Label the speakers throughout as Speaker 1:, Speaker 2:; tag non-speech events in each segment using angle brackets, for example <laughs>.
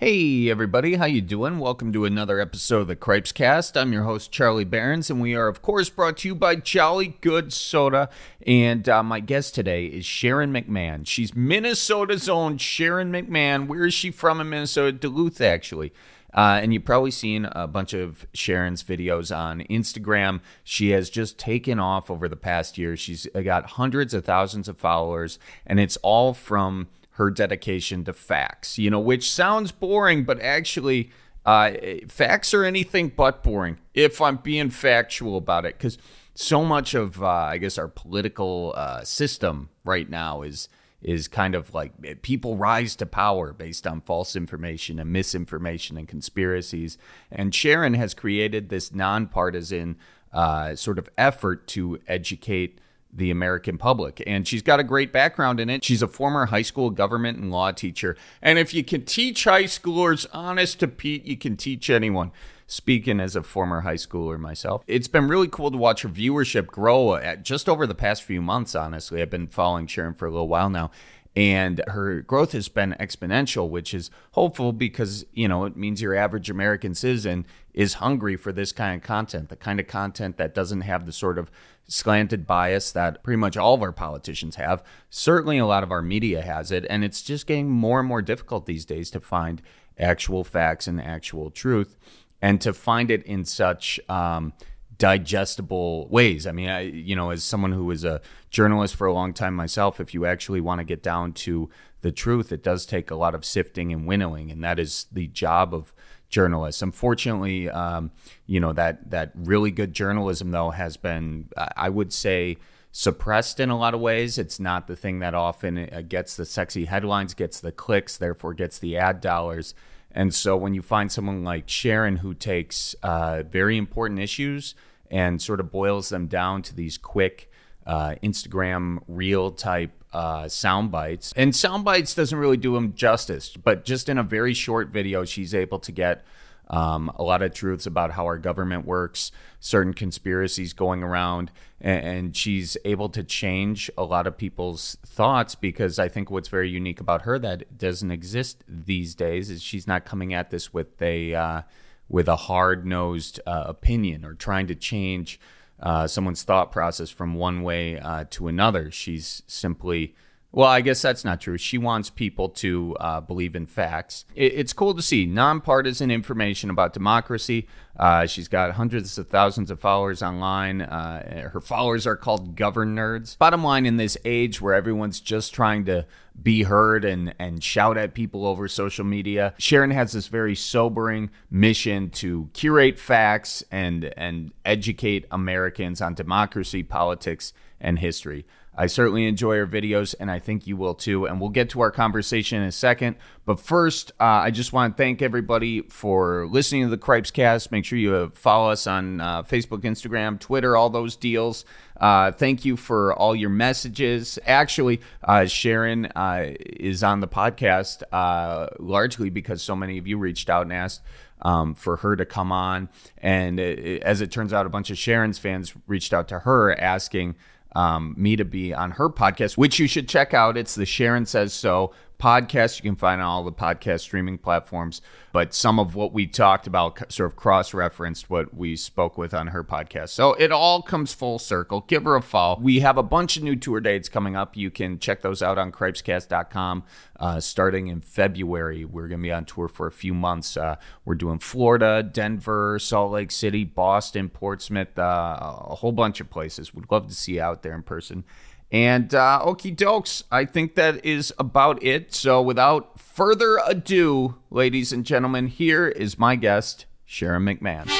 Speaker 1: Hey everybody, how you doing? Welcome to another episode of the Cripes Cast. I'm your host Charlie Berens, and we are of course brought to you by Jolly Good Soda. And uh, my guest today is Sharon McMahon. She's Minnesota's own Sharon McMahon. Where is she from in Minnesota? Duluth, actually. Uh, and you've probably seen a bunch of Sharon's videos on Instagram. She has just taken off over the past year. She's got hundreds of thousands of followers, and it's all from her dedication to facts, you know, which sounds boring, but actually, uh, facts are anything but boring if I'm being factual about it. Because so much of, uh, I guess, our political uh, system right now is is kind of like people rise to power based on false information and misinformation and conspiracies. And Sharon has created this nonpartisan uh, sort of effort to educate the American public. And she's got a great background in it. She's a former high school government and law teacher. And if you can teach high schoolers, honest to Pete, you can teach anyone. Speaking as a former high schooler myself, it's been really cool to watch her viewership grow at just over the past few months, honestly. I've been following Sharon for a little while now and her growth has been exponential which is hopeful because you know it means your average american citizen is hungry for this kind of content the kind of content that doesn't have the sort of slanted bias that pretty much all of our politicians have certainly a lot of our media has it and it's just getting more and more difficult these days to find actual facts and actual truth and to find it in such um, digestible ways. I mean, I, you know, as someone who was a journalist for a long time myself, if you actually want to get down to the truth, it does take a lot of sifting and winnowing, and that is the job of journalists. Unfortunately, um, you know that that really good journalism though has been, I would say. Suppressed in a lot of ways. It's not the thing that often uh, gets the sexy headlines, gets the clicks, therefore gets the ad dollars. And so when you find someone like Sharon who takes uh, very important issues and sort of boils them down to these quick uh, Instagram reel type uh, sound bites. And sound bites doesn't really do them justice, but just in a very short video, she's able to get um, a lot of truths about how our government works, certain conspiracies going around, and, and, she's able to change a lot of people's thoughts because I think what's very unique about her that doesn't exist these days is she's not coming at this with a uh, with a hard nosed uh, opinion or trying to change uh, someone's thought process from one way uh, to another. She's simply, well, I guess that's not true. She wants people to uh, believe in facts. It, it's cool to see nonpartisan information about democracy. Uh, she's got hundreds of thousands of followers online. Uh, her followers are called Governerds. Bottom line, in this age where everyone's just trying to be heard and and shout at people over social media. Sharon has this very sobering mission to curate facts and and educate Americans on democracy, politics, and history. I certainly enjoy her videos, and I think you will too. And we'll get to our conversation in a second. But first, uh, I just want to thank everybody for listening to the Cripes Cast. Make sure you follow us on uh, Facebook, Instagram, Twitter, all those deals. Uh, thank you for all your messages. Actually, uh, Sharon uh, is on the podcast uh, largely because so many of you reached out and asked. Um, for her to come on. And it, as it turns out, a bunch of Sharon's fans reached out to her asking um, me to be on her podcast, which you should check out. It's the Sharon Says So podcast. You can find on all the podcast streaming platforms. But some of what we talked about sort of cross referenced what we spoke with on her podcast. So it all comes full circle. Give her a follow. We have a bunch of new tour dates coming up. You can check those out on cripescast.com. Uh, starting in February, we're going to be on tour for a few months. Uh, we're doing Florida, Denver, Salt Lake City, Boston, Portsmouth, uh, a whole bunch of places. We'd love to see you out there in person. And uh, okie dokes, I think that is about it. So without further ado, ladies and gentlemen, here is my guest, Sharon McMahon.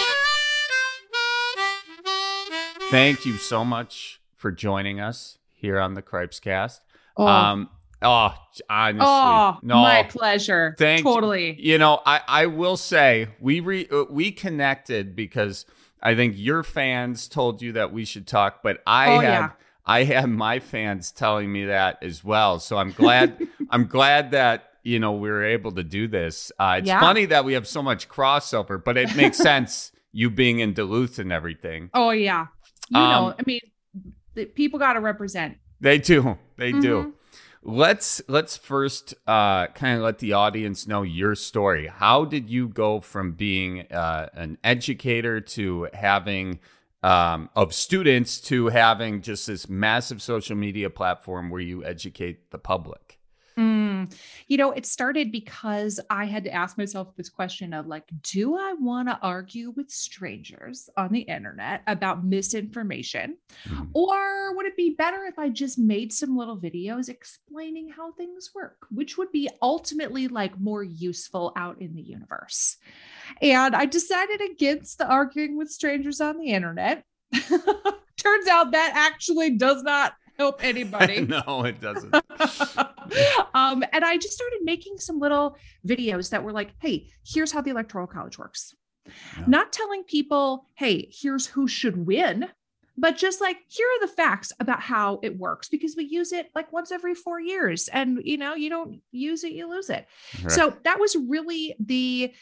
Speaker 1: Thank you so much for joining us here on the Cripes Cast.
Speaker 2: Oh.
Speaker 1: Um, oh, honestly,
Speaker 2: oh,
Speaker 1: no,
Speaker 2: my pleasure.
Speaker 1: Thank
Speaker 2: totally.
Speaker 1: You know, I I will say we re, uh, we connected because I think your fans told you that we should talk, but I
Speaker 2: Oh,
Speaker 1: had
Speaker 2: yeah.
Speaker 1: I had my fans telling me that as well. So I'm glad <laughs> I'm glad that you know we were able to do this. Uh, it's
Speaker 2: Yeah.
Speaker 1: funny that we have so much crossover, but it makes <laughs> sense you being in Duluth and everything.
Speaker 2: Oh yeah. You
Speaker 1: Um,
Speaker 2: know, I mean, the people got to represent.
Speaker 1: They do. They do.
Speaker 2: Mhm.
Speaker 1: let's let's first uh, kind of let the audience know your story. How did you go from being uh, an educator to having um, of students to having just this massive social media platform where you educate the public?
Speaker 2: Mm, you know, it started because I had to ask myself this question of like, do I want to argue with strangers on the internet about misinformation? Mm-hmm. Or would it be better if I just made some little videos explaining how things work, which would be ultimately like more useful out in the universe? And I decided against the arguing with strangers on the internet. <laughs> Turns out that actually does not help <laughs> anybody. <laughs>
Speaker 1: no, it doesn't. <laughs>
Speaker 2: um, and I just started making some little videos that were like, hey, here's how the Electoral College works. Yeah. Not telling people, hey, here's who should win, but just like, here are the facts about how it works because we use it like once every four years. And, you know, you don't use it, you lose it. Right. So that was really the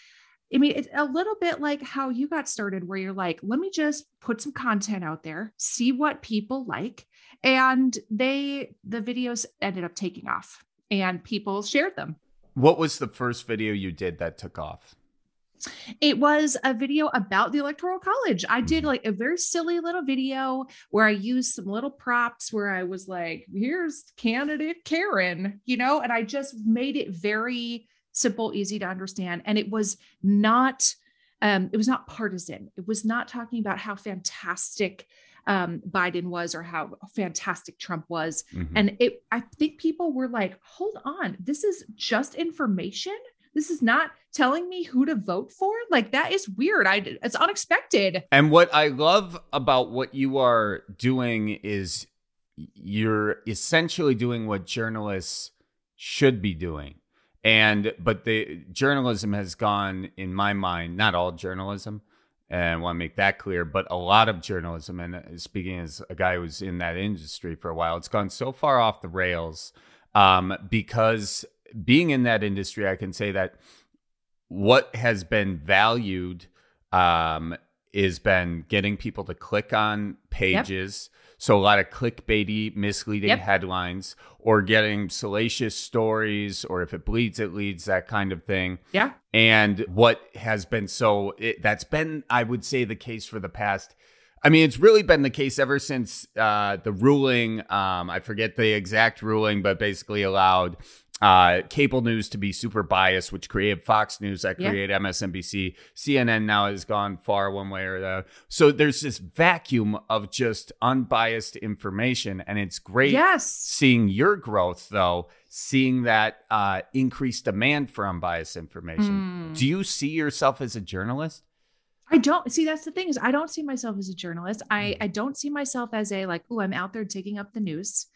Speaker 2: I mean, it's a little bit like how you got started, where you're like, let me just put some content out there, see what people like, and they the videos ended up taking off and people shared them.
Speaker 1: What was the first video you did that took off?
Speaker 2: It was a video about the electoral college. I did mm-hmm. like a very silly little video where i used some little props where i was like here's candidate karen you know and i just made it very simple easy to understand. And it was not um, it was not partisan. It was not talking about how fantastic um, Biden was or how fantastic Trump was. Mm-hmm. And it, I think people were like, hold on, this is just information. This is not telling me who to vote for. Like that is weird. I it's unexpected.
Speaker 1: And what I love about what you are doing is you're essentially doing what journalists should be doing and but the journalism has gone in my mind not all journalism and I want to make that clear. But a lot of journalism, and uh, speaking as a guy who's in that industry for a while, it's gone so far off the rails um, because being in that industry, I can say that what has been valued um, is been getting people to click on pages. Yep. So a lot of clickbaity, misleading yep. headlines, or getting salacious stories, or if it bleeds, it leads, that kind of thing.
Speaker 2: Yeah.
Speaker 1: And what has been so it, that's been, I would say, the case for the past. I mean, it's really been the case ever since uh, the ruling. Um, I forget the exact ruling, but basically allowed uh, cable news to be super biased, which created Fox News, that created yeah. MSNBC. CNN now has gone far one way or the other. So there's this vacuum of just unbiased information. And it's great
Speaker 2: yes.
Speaker 1: seeing your growth, though, seeing that uh, increased demand for unbiased information. Mm. Do you see yourself as a journalist?
Speaker 2: I don't see that's the thing is I don't see myself as a journalist. I hmm. I don't see myself as a like, oh, I'm out there digging up the news.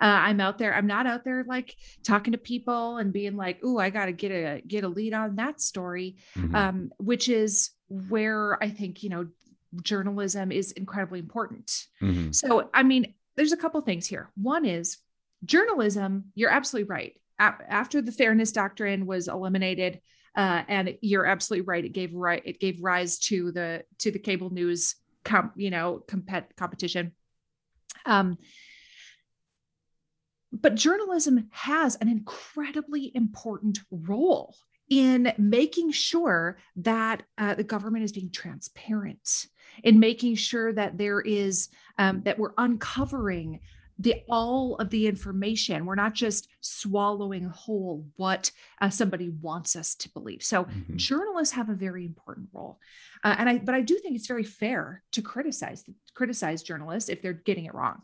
Speaker 2: Uh, I'm out there. I'm not out there like talking to people and being like, "Oh, I got to get a get a lead on that story," mm-hmm. um, which is where I think you know journalism is incredibly important. Mm-hmm. So, I mean, there's a couple things here. One is journalism. You're absolutely right. A- after the fairness doctrine was eliminated, uh, and you're absolutely right. It gave right. It gave rise to the to the cable news, com- you know, compet- competition. Um, but journalism has an incredibly important role in making sure that uh, the government is being transparent, in making sure that there is um, that we're uncovering the all of the information. We're not just swallowing whole what uh, somebody wants us to believe. So mm-hmm. journalists have a very important role, uh, and I but I do think it's very fair to criticize criticize journalists if they're getting it wrong.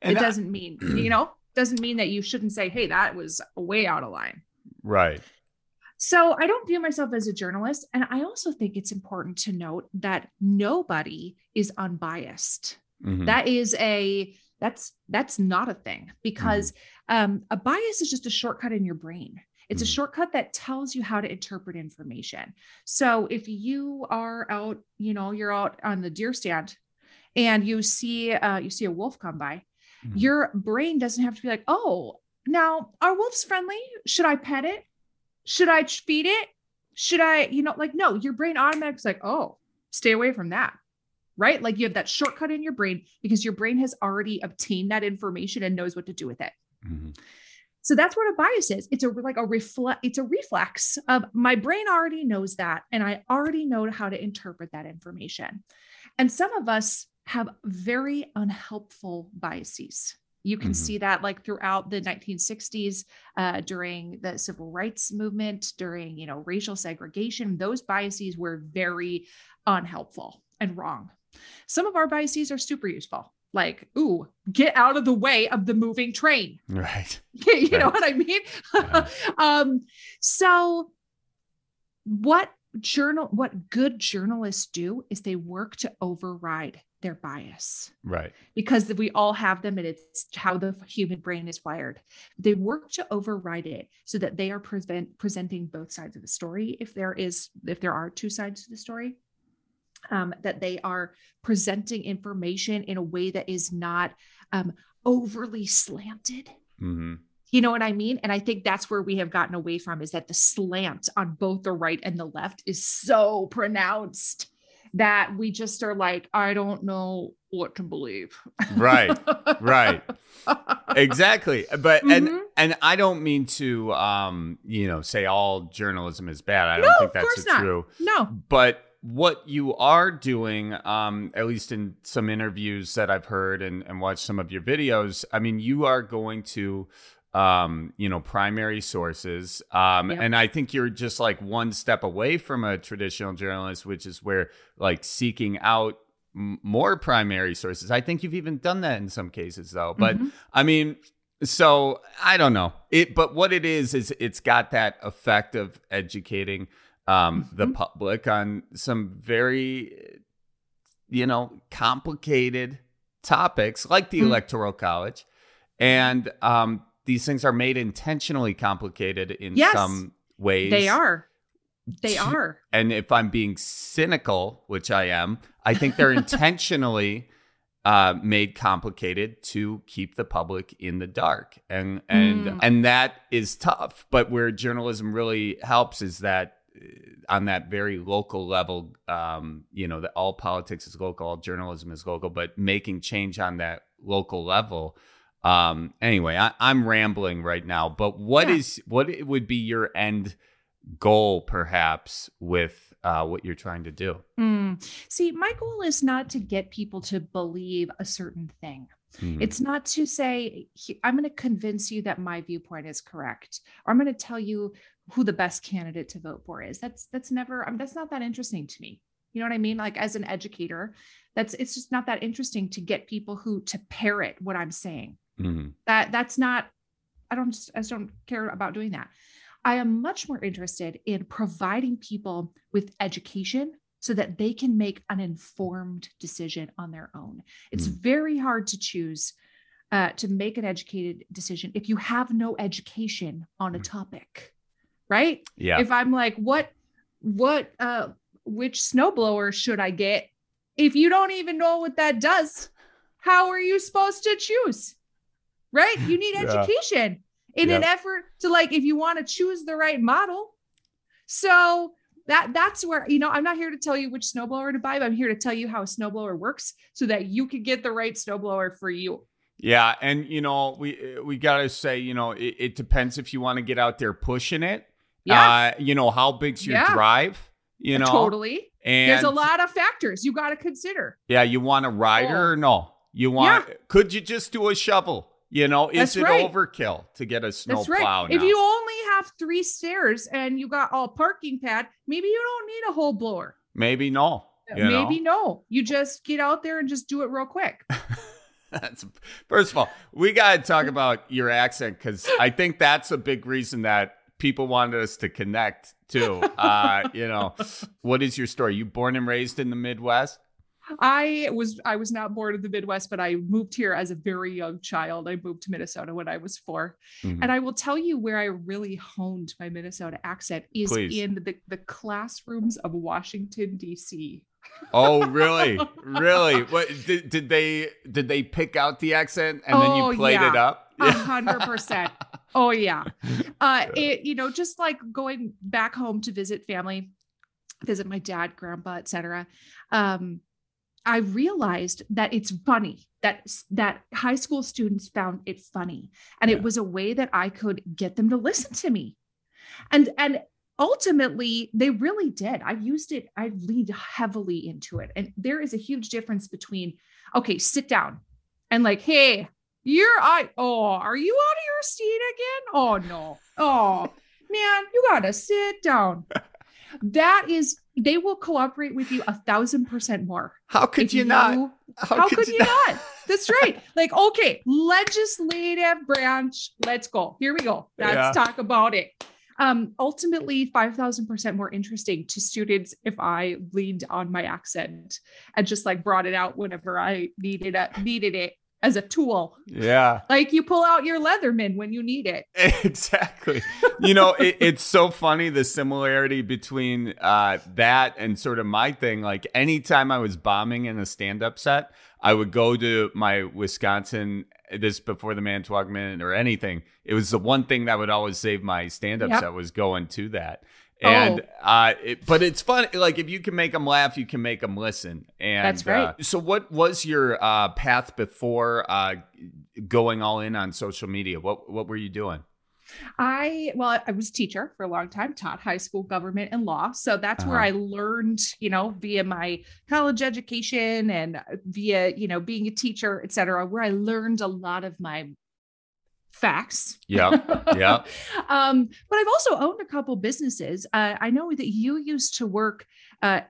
Speaker 2: And it doesn't mean you <clears throat> know doesn't mean that you shouldn't say, hey, that was way out of line.
Speaker 1: Right.
Speaker 2: So I don't view myself as a journalist. And I also think it's important to note that nobody is unbiased. Mm-hmm. That is a that's that's not a thing because mm-hmm. um, a bias is just a shortcut in your brain. It's mm-hmm. a shortcut that tells you how to interpret information. So if you are out, you know, you're out on the deer stand and you see uh, you see a wolf come by, Mm-hmm. Your brain doesn't have to be like, oh, now are wolves friendly? Should I pet it? Should I feed it? Should I, you know, like, no, your brain automatically is like, oh, stay away from that. Right. Like you have that shortcut in your brain because your brain has already obtained that information and knows what to do with it. Mm-hmm. So that's what a bias is. It's a like a reflect. It's a reflex of my brain already knows that, and I already know how to interpret that information. And some of us have very unhelpful biases. You can mm-hmm. see that like throughout the 1960s, uh, during the civil rights movement, during you know racial segregation, those biases were very unhelpful and wrong. Some of our biases are super useful like, ooh, get out of the way of the moving train. <laughs>
Speaker 1: Right. <laughs>
Speaker 2: you
Speaker 1: right.
Speaker 2: know what I mean? Yeah. <laughs> um, so what journal what good journalists do is they work to override their bias.
Speaker 1: Right.
Speaker 2: Because we all have them and it's how the human brain is wired. They work to override it so that they are present, presenting both sides of the story if there is if there are two sides to the story um, that they are presenting information in a way that is not um, overly slanted. Mm-hmm. You know what I mean? And I think that's where we have gotten away from is that the slant on both the right and the left is so pronounced that we just are like, I don't know what to believe.
Speaker 1: Right. Right. <laughs> exactly. But mm-hmm. and and I don't mean to um, you know, say all journalism is bad. I don't think that's true.
Speaker 2: No.
Speaker 1: But what you are doing, um, at least in some interviews that I've heard and, and watched some of your videos, I mean, you are going to, um, you know, primary sources. Um, yep. And I think you're just like one step away from a traditional journalist, which is where like seeking out m- more primary sources. I think you've even done that in some cases, though. But mm-hmm. I mean, so I don't know it, but what it is is it's got that effect of educating um, mm-hmm. the public on some very, you know, complicated topics like the mm-hmm. Electoral College. And um, these things are made intentionally complicated in yes, some ways.
Speaker 2: They are. They are.
Speaker 1: And if I'm being cynical, which I am, I think they're <laughs> intentionally uh, made complicated to keep the public in the dark, and and mm. and that is tough. But where journalism really helps is that on that very local level, um, you know, that all politics is local, all journalism is local, but making change on that local level. Um, anyway, I, am rambling right now, but what yeah. is what would be your end goal, perhaps, with uh, what you're trying to do?
Speaker 2: Mm. See, my goal is not to get people to believe a certain thing. Mm-hmm. It's not to say, I'm going to convince you that my viewpoint is correct, or I'm going to tell you who the best candidate to vote for is. That's that's never um, that's not that interesting to me. You know what I mean? Like as an educator, that's it's just not that interesting to get people who to parrot what I'm saying. Mm-hmm. That that's not. I don't I just don't care about doing that. I am much more interested in providing people with education so that they can make an informed decision on their own. It's mm. very hard to choose uh, to make an educated decision if you have no education on a mm. topic right?
Speaker 1: Yeah.
Speaker 2: If I'm like, what, what, uh, which snowblower should I get? If you don't even know what that does, how are you supposed to choose? Right? You need education yeah. in an effort to like, if you want to choose the right model. So that that's where you know i'm not here to tell you which snowblower to buy but i'm here to tell you how a snowblower works so that you can get the right snowblower for you
Speaker 1: yeah and you know we we gotta say you know it, it depends if you want to get out there pushing it yeah. Uh, you know, how big's your yeah. drive? You know,
Speaker 2: totally. And there's a lot of factors you got to consider.
Speaker 1: Yeah. You want a rider oh. or no? You want, yeah. could you just do a shovel? You know, is That's it right. overkill to get a snow That's right. plow?
Speaker 2: Now? If you only have three stairs and you got all parking pad, maybe you don't need a whole blower.
Speaker 1: Maybe no.
Speaker 2: maybe know? no. You just get out there and just do it real quick. <laughs>
Speaker 1: that's first of all, we got to talk about your accent because I think that's a big reason that people wanted us to connect too. <laughs> Uh, you know, what is your story? You born and raised in the Midwest?
Speaker 2: I was I was not born in the Midwest, but I moved here as a very young child. I moved to Minnesota when I was 4 mm-hmm. And I will tell you where I really honed my Minnesota accent is Please. in the, the classrooms of Washington, DC.
Speaker 1: Oh, really? <laughs> really? What did, did they did they pick out the accent and oh, then you oh, played yeah. it up?
Speaker 2: A hundred percent. Oh yeah. <laughs> Uh it, you know, just like going back home to visit family, visit my dad, grandpa, etc. Um, I realized that it's funny that that high school students found it funny and yeah. it was a way that I could get them to listen to me. And and ultimately they really did. I've used it I leaned heavily into it. And there is a huge difference between okay, sit down and like, "Hey, you're I oh, are you out of your seat again? Oh no. Oh, man, you got to sit down." <laughs> that is they will cooperate with you a thousand percent more.
Speaker 1: How could you, you, not?
Speaker 2: How, how could, could, you not? not? That's right. <laughs> Like, okay, legislative branch, let's go. Here we go. Let's yeah. talk about it. Um, ultimately, 5,000% more interesting to students if I leaned on my accent and just like brought it out whenever I needed it, needed it as a tool.
Speaker 1: Yeah.
Speaker 2: Like you pull out your Leatherman when you need it. <laughs>
Speaker 1: Exactly. you know, it, it's so funny the similarity between uh, that and sort of my thing. Like anytime I was bombing in a stand up set, I would go to my Wisconsin, this before the Manitowoc Minute or anything. It was the one thing that would always save my stand up yep. set was going to that. And oh. uh, it, but it's fun. Like if you can make them laugh, you can make them listen. And
Speaker 2: that's right. Uh,
Speaker 1: so, what was your uh, path before uh, going all in on social media? What what were you doing?
Speaker 2: I well, I was a teacher for a long time, taught high school government and law. So that's uh-huh. where I learned, you know, via my college education and via, you know, being a teacher, et cetera, where I learned a lot of my facts.
Speaker 1: Yeah. Yeah. <laughs>
Speaker 2: um, but I've also owned a couple businesses. Uh, I know that you used to work uh,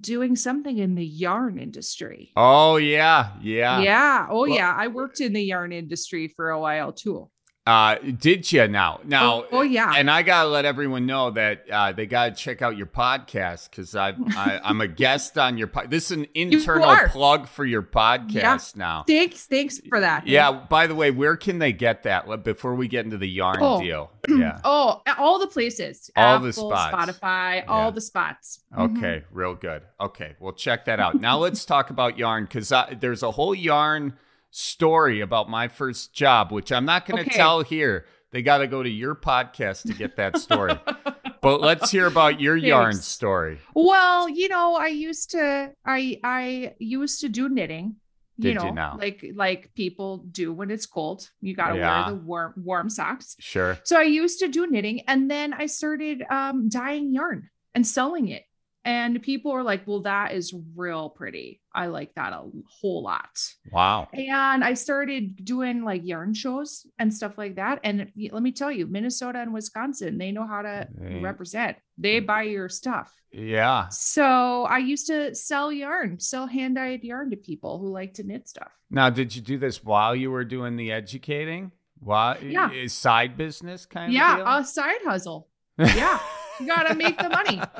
Speaker 2: doing something in the yarn industry.
Speaker 1: Oh, yeah. Yeah.
Speaker 2: Yeah. Oh, well, yeah. I worked in the yarn industry for a while too.
Speaker 1: Uh, did you now? Now,
Speaker 2: oh, oh, yeah.
Speaker 1: And I gotta let everyone know that uh, they gotta check out your podcast because I, I <laughs> I'm a guest on your. Po- this is an internal plug for your podcast yeah. now.
Speaker 2: Thanks, thanks for that.
Speaker 1: Yeah. By the way, where can they get that? Before we get into the yarn oh. deal. <clears throat> Yeah.
Speaker 2: Oh, all the places.
Speaker 1: All
Speaker 2: Apple,
Speaker 1: the spots.
Speaker 2: Spotify. Yeah. All the spots.
Speaker 1: Okay, mm-hmm. real good. Okay, well check that out. now let's talk about yarn because there's a whole yarn story about my first job, which I'm not going to okay. tell here. They got to go to your podcast to get that story. <laughs> but let's hear about your Thanks. yarn story.
Speaker 2: Well, you know, I used to I I used to do knitting. You
Speaker 1: Did
Speaker 2: know,
Speaker 1: you now?
Speaker 2: like like people do when it's cold. You got to yeah. wear the warm warm socks.
Speaker 1: Sure.
Speaker 2: So I used to do knitting and then I started um dyeing yarn and selling it. And people are like, well, that is real pretty. I like that a whole lot.
Speaker 1: Wow.
Speaker 2: And I started doing like yarn shows and stuff like that. And let me tell you, Minnesota and Wisconsin, they know how to they, represent. They mm. buy your stuff.
Speaker 1: Yeah.
Speaker 2: So I used to sell yarn, sell hand dyed yarn to people who like to knit stuff.
Speaker 1: Now, did you do this while you were doing the educating? Why? Yeah. Side business kind
Speaker 2: yeah,
Speaker 1: of Yeah,
Speaker 2: a side hustle. <laughs> Yeah. you gotta make the money. <laughs>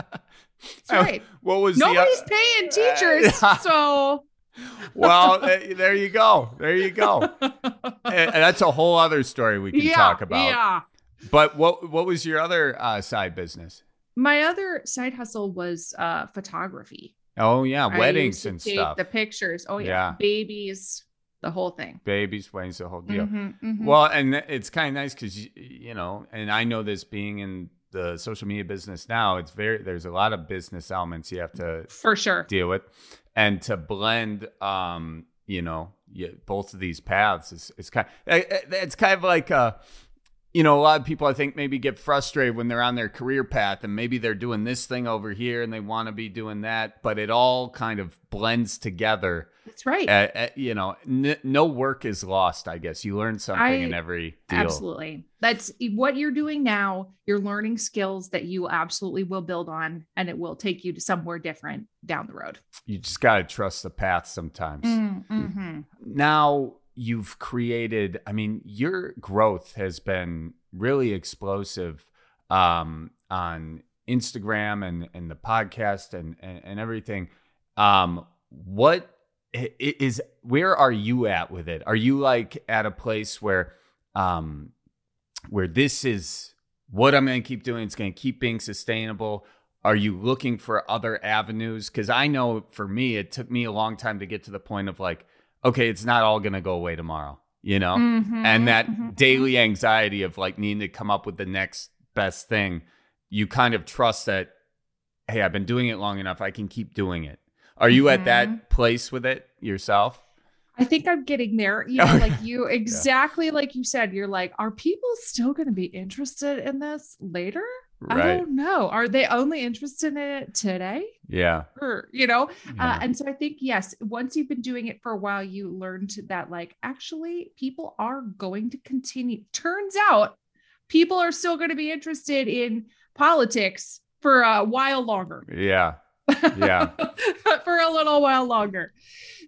Speaker 2: That's right. <laughs>
Speaker 1: What was
Speaker 2: nobody's the, uh, paying teachers, <laughs> uh, so.
Speaker 1: well, <laughs> there you go. There you go. and that's a whole other story we can
Speaker 2: yeah,
Speaker 1: talk about.
Speaker 2: Yeah.
Speaker 1: But what what was your other uh, side business?
Speaker 2: My other side hustle was uh, photography.
Speaker 1: Oh yeah, weddings and stuff.
Speaker 2: The pictures. Oh yeah. yeah. babies, the whole thing.
Speaker 1: Babies, weddings, the whole deal. Mm-hmm, mm-hmm. Well, and it's kind of nice because you know, and I know this being in the social media business now, it's very there's a lot of business elements you have to
Speaker 2: for sure
Speaker 1: deal with, and to blend, um, you know, both of these paths is is kind. Of, it's kind of like uh, you know, a lot of people I think maybe get frustrated when they're on their career path and maybe they're doing this thing over here and they want to be doing that, but it all kind of blends together.
Speaker 2: That's right.
Speaker 1: Uh, uh, you know, n- no work is lost, I guess. You learn something I, in every deal.
Speaker 2: Absolutely. That's what you're doing now. You're learning skills that you absolutely will build on and it will take you to somewhere different down the road.
Speaker 1: You just got to trust the path sometimes.
Speaker 2: Mm, mm-hmm.
Speaker 1: Now, you've created i mean your growth has been really explosive um, on instagram and and the podcast and and, and everything. Um, what is where are you at with it? Are you like at a place where um where this is what i'm going to keep doing it's going to keep being sustainable? Are you looking for other avenues? Because i know for me it took me a long time to get to the point of like okay, it's not all going to go away tomorrow, you know? Mm-hmm, and that mm-hmm. daily anxiety of like needing to come up with the next best thing, you kind of trust that, hey, I've been doing it long enough. I can keep doing it. Are you mm-hmm. at that mm-hmm. place with it yourself?
Speaker 2: I think I'm getting there. You know, like you <laughs> exactly yeah. like you said, you're like, are people still going to be interested in this later? Right. I don't know. Are they only interested in it today?
Speaker 1: Yeah.
Speaker 2: Or, you know, uh, yeah. uh, and so I think, yes, once you've been doing it for a while, you learned that, like, actually, people are going to continue. Turns out people are still going to be interested in politics for a while longer.
Speaker 1: Yeah. Yeah. <laughs>
Speaker 2: for a little while longer.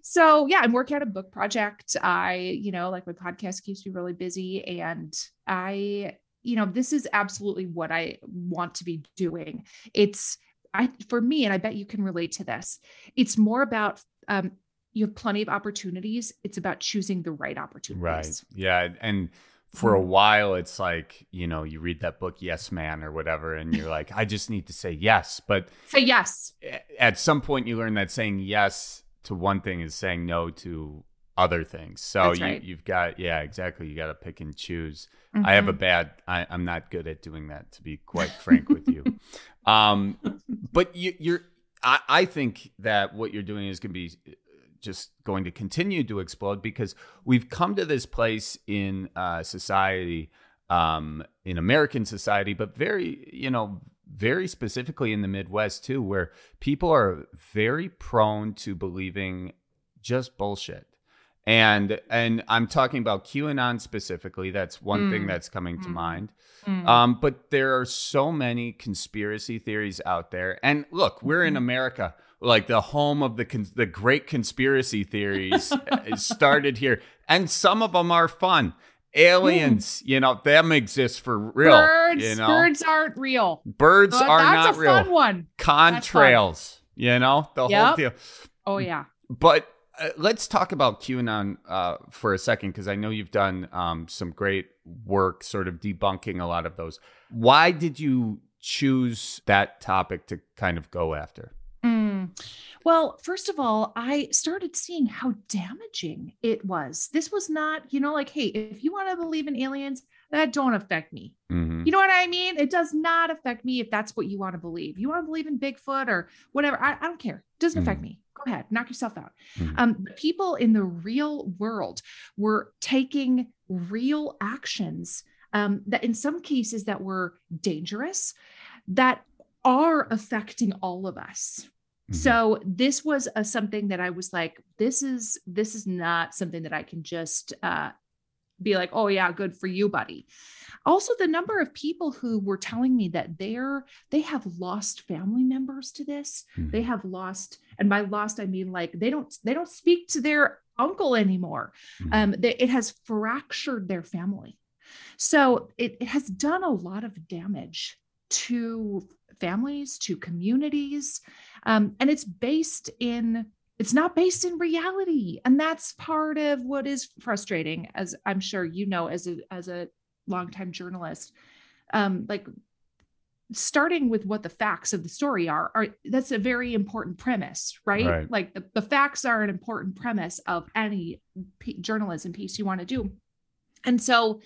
Speaker 2: So, yeah, I'm working on a book project. I, you know, like my podcast keeps me really busy and I you know, this is absolutely what I want to be doing. It's I for me, and I bet you can relate to this. It's more about um, you have plenty of opportunities. It's about choosing the right opportunities.
Speaker 1: Right. Yeah. And for a mm-hmm. while, it's like, you know, you read that book, Yes Man or whatever, and you're like, I just need to say yes. But
Speaker 2: say yes.
Speaker 1: At some point, you learn that saying yes to one thing is saying no to other things. So you, right. you've got, yeah, exactly. You got to pick and choose. Mm-hmm. I have a mm-hmm. bad, I, am not good at doing that, to be quite frank with you. <laughs> Um, but you, you're, I, I think that what you're doing is going to be just going to continue to explode because we've come to this place in uh, society, um, in American society, but very, you know, very specifically in the Midwest too, where people are very prone to believing just bullshit and and I'm talking about QAnon specifically. That's one mm. thing that's coming to mm. mind. Mm. Um, but there are so many conspiracy theories out there. And look, we're in mm-hmm. America, like the home of the cons- the great conspiracy theories <laughs> started here, and some of them are fun. Aliens, mm. you know, them exist for real.
Speaker 2: Birds,
Speaker 1: you know?
Speaker 2: birds aren't real.
Speaker 1: Birds are not real.
Speaker 2: That's a fun one.
Speaker 1: Contrails, you know, the yep. whole deal.
Speaker 2: Oh yeah.
Speaker 1: But uh, let's talk about QAnon uh, for a second because I know you've done um, some great work, sort of debunking a lot of those. Why did you choose that topic to kind of go after?
Speaker 2: Mm. Well, first of all, I started seeing how damaging it was. This was not, you know, like, hey, if you want to believe in aliens, that don't affect me. Mm-hmm. You know what I mean? It does not affect me if that's what you want to believe. You want to believe in Bigfoot or whatever. I, I don't care. It doesn't mm-hmm. affect me go ahead, knock yourself out. Mm-hmm. Um, people in the real world were taking real actions um, that, in some cases, that were dangerous, that are affecting all of us. Mm-hmm. So this was a, something that I was like, this is this is not something that I can just uh, be like, oh yeah, good for you, buddy also the number of people who were telling me that they're they have lost family members to this mm-hmm. they have lost and by lost i mean like they don't they don't speak to their uncle anymore. Mm-hmm. um they, it has fractured their family. So it, it has done a lot of damage to families to communities. Um, and it's based in it's not based in reality. And that's part of what is frustrating as i'm sure you know as a as a longtime journalist, um, like starting with what the facts of the story are, are that's a very important premise, right? right. Like the, the facts are an important premise of any p- journalism piece you want to do. And so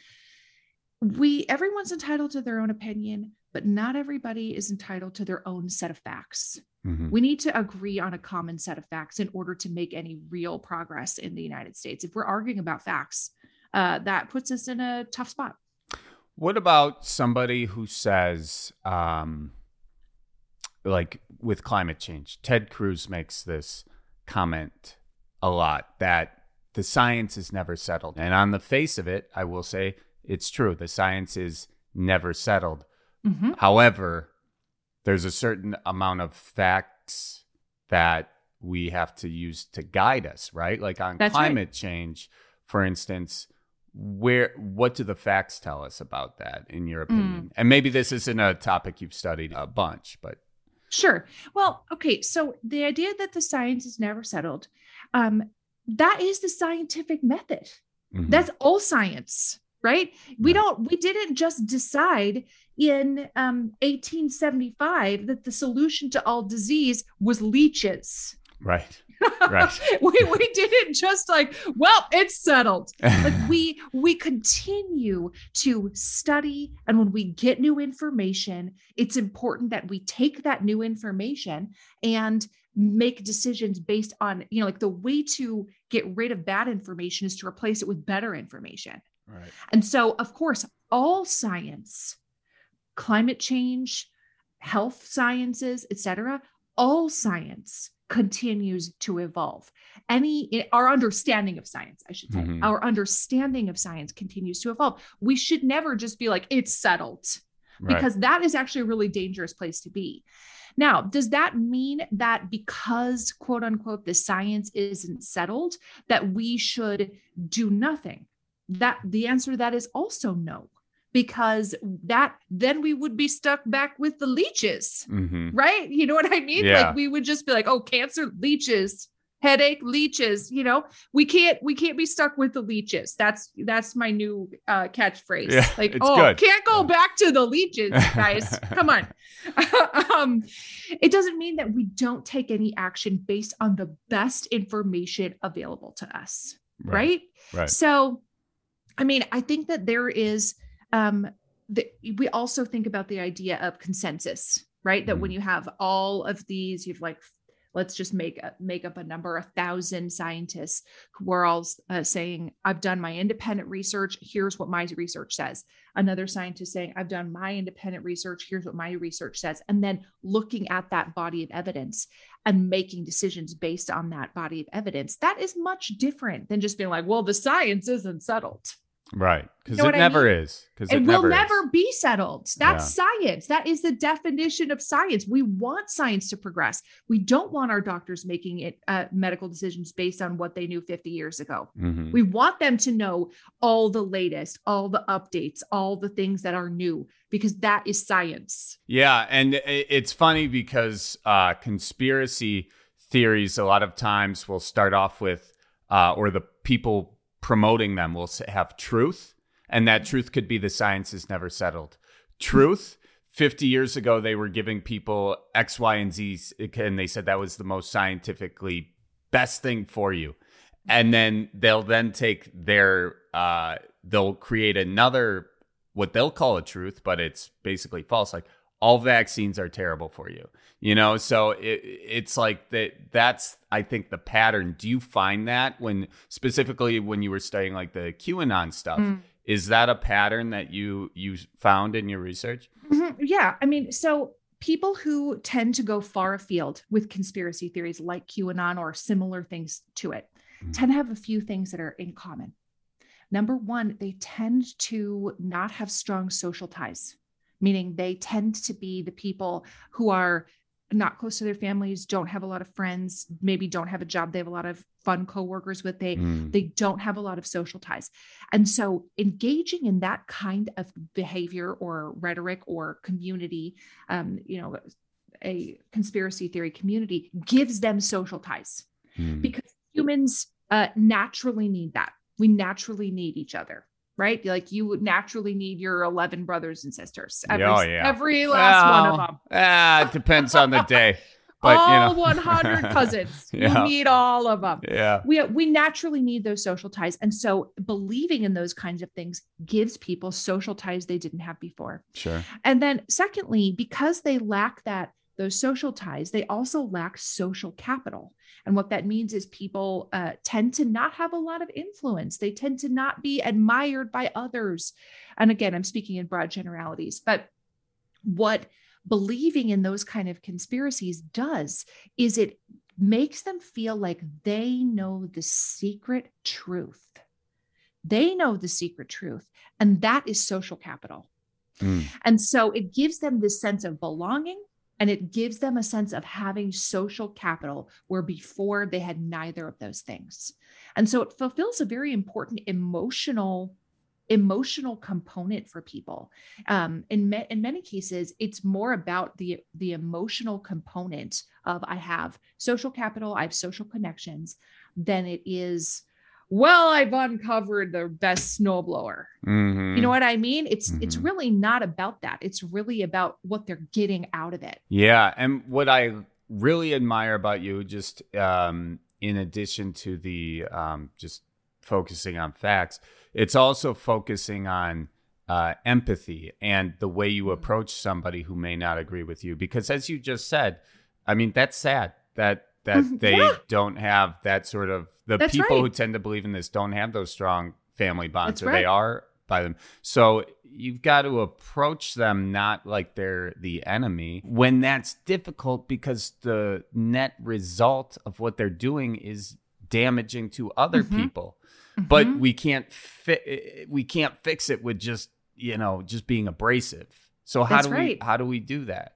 Speaker 2: we everyone's entitled to their own opinion, but not everybody is entitled to their own set of facts. Mm-hmm. We need to agree on a common set of facts in order to make any real progress in the United States. If we're arguing about facts, uh, that puts us in a tough spot.
Speaker 1: What about somebody who says, um, like with climate change? Ted Cruz makes this comment a lot that the science is never settled. And on the face of it, I will say it's true. The science is never settled. Mm-hmm. However, there's a certain amount of facts that we have to use to guide us, right? Like on That's climate right. change, for instance, where what do the facts tell us about that in your hmm. opinion mm. and maybe this isn't a topic you've studied a bunch but
Speaker 2: sure well okay so the idea that the science is never settled um, that is the scientific method mm-hmm. that's all science right we don't we didn't just decide in um, 1875 that the solution to all disease was leeches
Speaker 1: right <laughs> right
Speaker 2: we, we didn't just like well it's settled <laughs> like we we continue to study and when we get new information it's important that we take that new information and make decisions based on, you know, like the way to get rid of bad information is to replace it with better information.
Speaker 1: Right.
Speaker 2: And so, of course, all science, climate change, health sciences, etc., all science continues to evolve. Any our understanding of science, I should say, mm-hmm. our understanding of science continues to evolve. We should never just be like it's settled. Right. Because that is actually a really dangerous place to be. Now, does that mean that because, quote unquote, the science isn't settled, that we should do nothing? That the answer to that is also no because that then we would be stuck back with the leeches mm-hmm. right you know what i mean yeah. like we would just be like oh cancer leeches headache leeches you know we can't we can't be stuck with the leeches that's that's my new uh catchphrase yeah, like oh good. can't go back to the leeches <laughs> guys come on <laughs> um it doesn't mean that we don't take any action based on the best information available to us right,
Speaker 1: right? right.
Speaker 2: so i mean i think that there is um the, we also think about the idea of consensus right? That mm. when you have all of these you've like let's just make make up a number a thousand scientists who are all uh, saying i've done my independent research here's what my research says. Another scientist saying i've done my independent research here's what my research says. And then looking at that body of evidence and making decisions based on that body of evidence that is much different than just being like well the science isn't settled
Speaker 1: Right. Because you know it never I mean? is. Because it,
Speaker 2: it will never is. be settled. That's yeah. science. That is the definition of science. We want science to progress. We don't want our doctors making it uh, medical decisions based on what they knew 50 years ago. Mm-hmm. We want them to know all the latest, all the updates, all the things that are new, because that is science.
Speaker 1: Yeah. And it's funny because uh, conspiracy theories a lot of times will start off with, uh, or the people promoting them will have truth, and that truth could be the science is never settled. Truth. 50 years ago, they were giving people X, Y, and Z, and they said that was the most scientifically best thing for you. And then they'll then take their, uh, they'll create another, what they'll call a truth, but it's basically false. Like, all vaccines are terrible for you you know so it, it's like that that's i think the pattern do you find that when specifically when you were studying like the qanon stuff mm. is that a pattern that you you found in your research
Speaker 2: mm-hmm. yeah i mean so people who tend to go far afield with conspiracy theories like qanon or similar things to it mm. tend to have a few things that are in common number one they tend to not have strong social ties meaning they tend to be the people who are not close to their families don't have a lot of friends maybe don't have a job they have a lot of fun coworkers with they mm. they don't have a lot of social ties and so engaging in that kind of behavior or rhetoric or community um, you know a conspiracy theory community gives them social ties mm. because humans uh, naturally need that we naturally need each other right? Like you would naturally need your 11 brothers and sisters. Every, oh, yeah. every last well, one of them.
Speaker 1: Ah, it depends on the day. <laughs> But,
Speaker 2: all <laughs>
Speaker 1: you know.
Speaker 2: 100 cousins. yeah. You need all of them.
Speaker 1: Yeah.
Speaker 2: We, we naturally need those social ties. And so believing in those kinds of things gives people social ties they didn't have before.
Speaker 1: Sure.
Speaker 2: And then secondly, because they lack that those social ties, they also lack social capital. And what that means is people uh, tend to not have a lot of influence. They tend to not be admired by others. And again, I'm speaking in broad generalities, but what believing in those kind of conspiracies does is it makes them feel like they know the secret truth. They know the secret truth, and that is social capital. Mm. And so it gives them this sense of belonging and it gives them a sense of having social capital where before they had neither of those things. And so it fulfills a very important emotional emotional component for people. Um, in, me- in many cases, it's more about the, the emotional component of I have social capital, I have social connections, than it is well i've uncovered the best snowblower mm-hmm. you know what i mean it's mm-hmm. it's really not about that it's really about what they're getting out of it
Speaker 1: yeah and what i really admire about you just um, in addition to the um, just focusing on facts it's also focusing on uh, empathy and the way you mm-hmm. approach somebody who may not agree with you because as you just said i mean that's sad that that <laughs> they yeah. don't have that sort of the That's people right. who tend to believe in this don't have those strong family bonds, That's or right. they are by them. So you've got to approach them not like they're the enemy when that's difficult because the net result of what they're doing is damaging to other mm-hmm. people. Mm-hmm. But we can't fi- we can't fix it with just you know just being abrasive. So how that's do right. we how do we do that?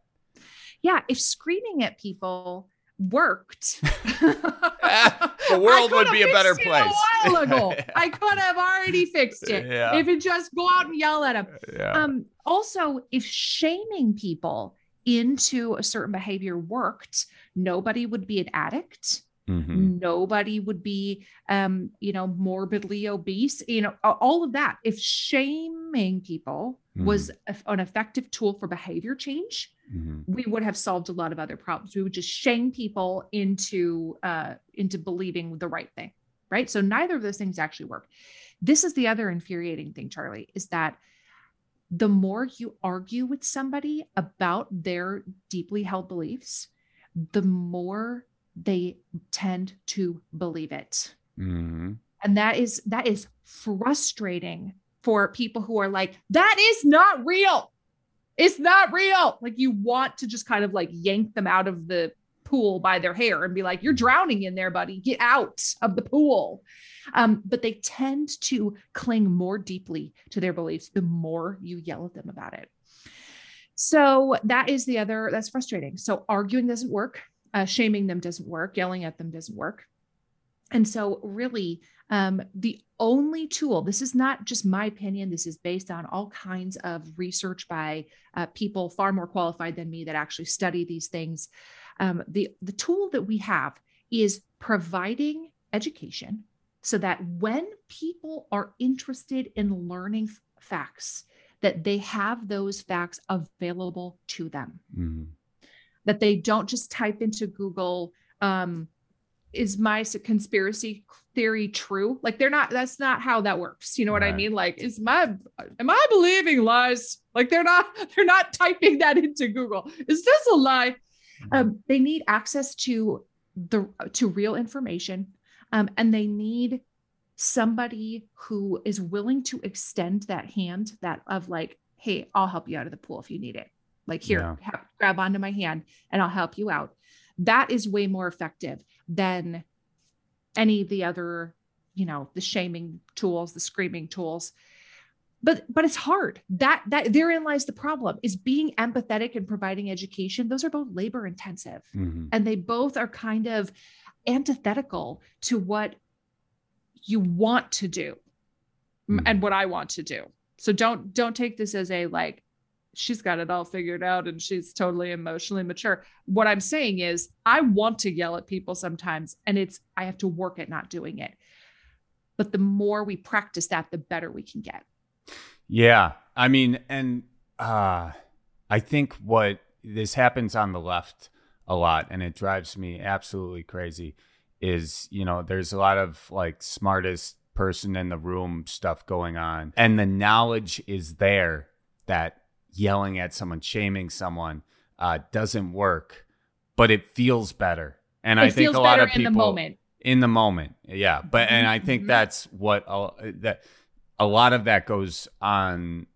Speaker 2: Yeah, if screaming at people worked, <laughs> <laughs>
Speaker 1: the world would be a better place.
Speaker 2: A while ago, <laughs> I could have already fixed it. Yeah. If it just go out and yell at them. Yeah. Um, also, if shaming people into a certain behavior worked, nobody would be an addict. Mm-hmm. Nobody would be, um, you know, morbidly obese. You know, all of that. If shaming people mm-hmm. was a, an effective tool for behavior change, mm-hmm. we would have solved a lot of other problems. We would just shame people into uh, into believing the right thing, right? So neither of those things actually work. This is the other infuriating thing, Charlie, is that the more you argue with somebody about their deeply held beliefs, the more they tend to believe it. Mm-hmm. And that is that is frustrating for people who are like, that is not real. It's not real. Like you want to just kind of like yank them out of the pool by their hair and be like, you're drowning in there, buddy. Get out of the pool. Um, but they tend to cling more deeply to their beliefs the more you yell at them about it. So that is the other, that's frustrating. So arguing doesn't work, uh, shaming them doesn't work, yelling at them doesn't work. And so, really, um, the only tool, this is not just my opinion, this is based on all kinds of research by uh, people far more qualified than me that actually study these things. Um, the, the tool that we have is providing education so that when people are interested in learning facts, that they have those facts available to them. Mm-hmm. That they don't just type into Google, um, is my conspiracy theory true? Like they're not, that's not how that works. You know what right. I mean? Like, is my, am I believing lies? Like they're not, <laughs> they're not typing that into Google. Is this a lie? Um, they need access to the, to real information. Um, and they need somebody who is willing to extend that hand that of like, Hey, I'll help you out of the pool if you need it. Like here, yeah. have, grab onto my hand and I'll help you out that is way more effective than any of the other you know the shaming tools the screaming tools. But but it's hard. That that therein lies the problem is being empathetic and providing education. Those are both labor intensive. Mm-hmm. and they both are kind of antithetical to what you want to do mm-hmm. and what i want to do. So don't don't take this as a like she's got it all figured out and she's totally emotionally mature. What I'm saying is, I want to yell at people sometimes, and it's, I have to work at not doing it. But the more we practice that, the better we can get.
Speaker 1: Yeah. I mean, and uh, I think what this happens on the left a lot, and it drives me absolutely crazy, is, you know, there's a lot of like smartest person in the room stuff going on, and the knowledge is there that yelling at someone, shaming someone uh, doesn't work, but it feels better. And it I think a lot of people in the moment. In the moment, yeah. But and I think mm-hmm. that's what uh, that a lot of that goes on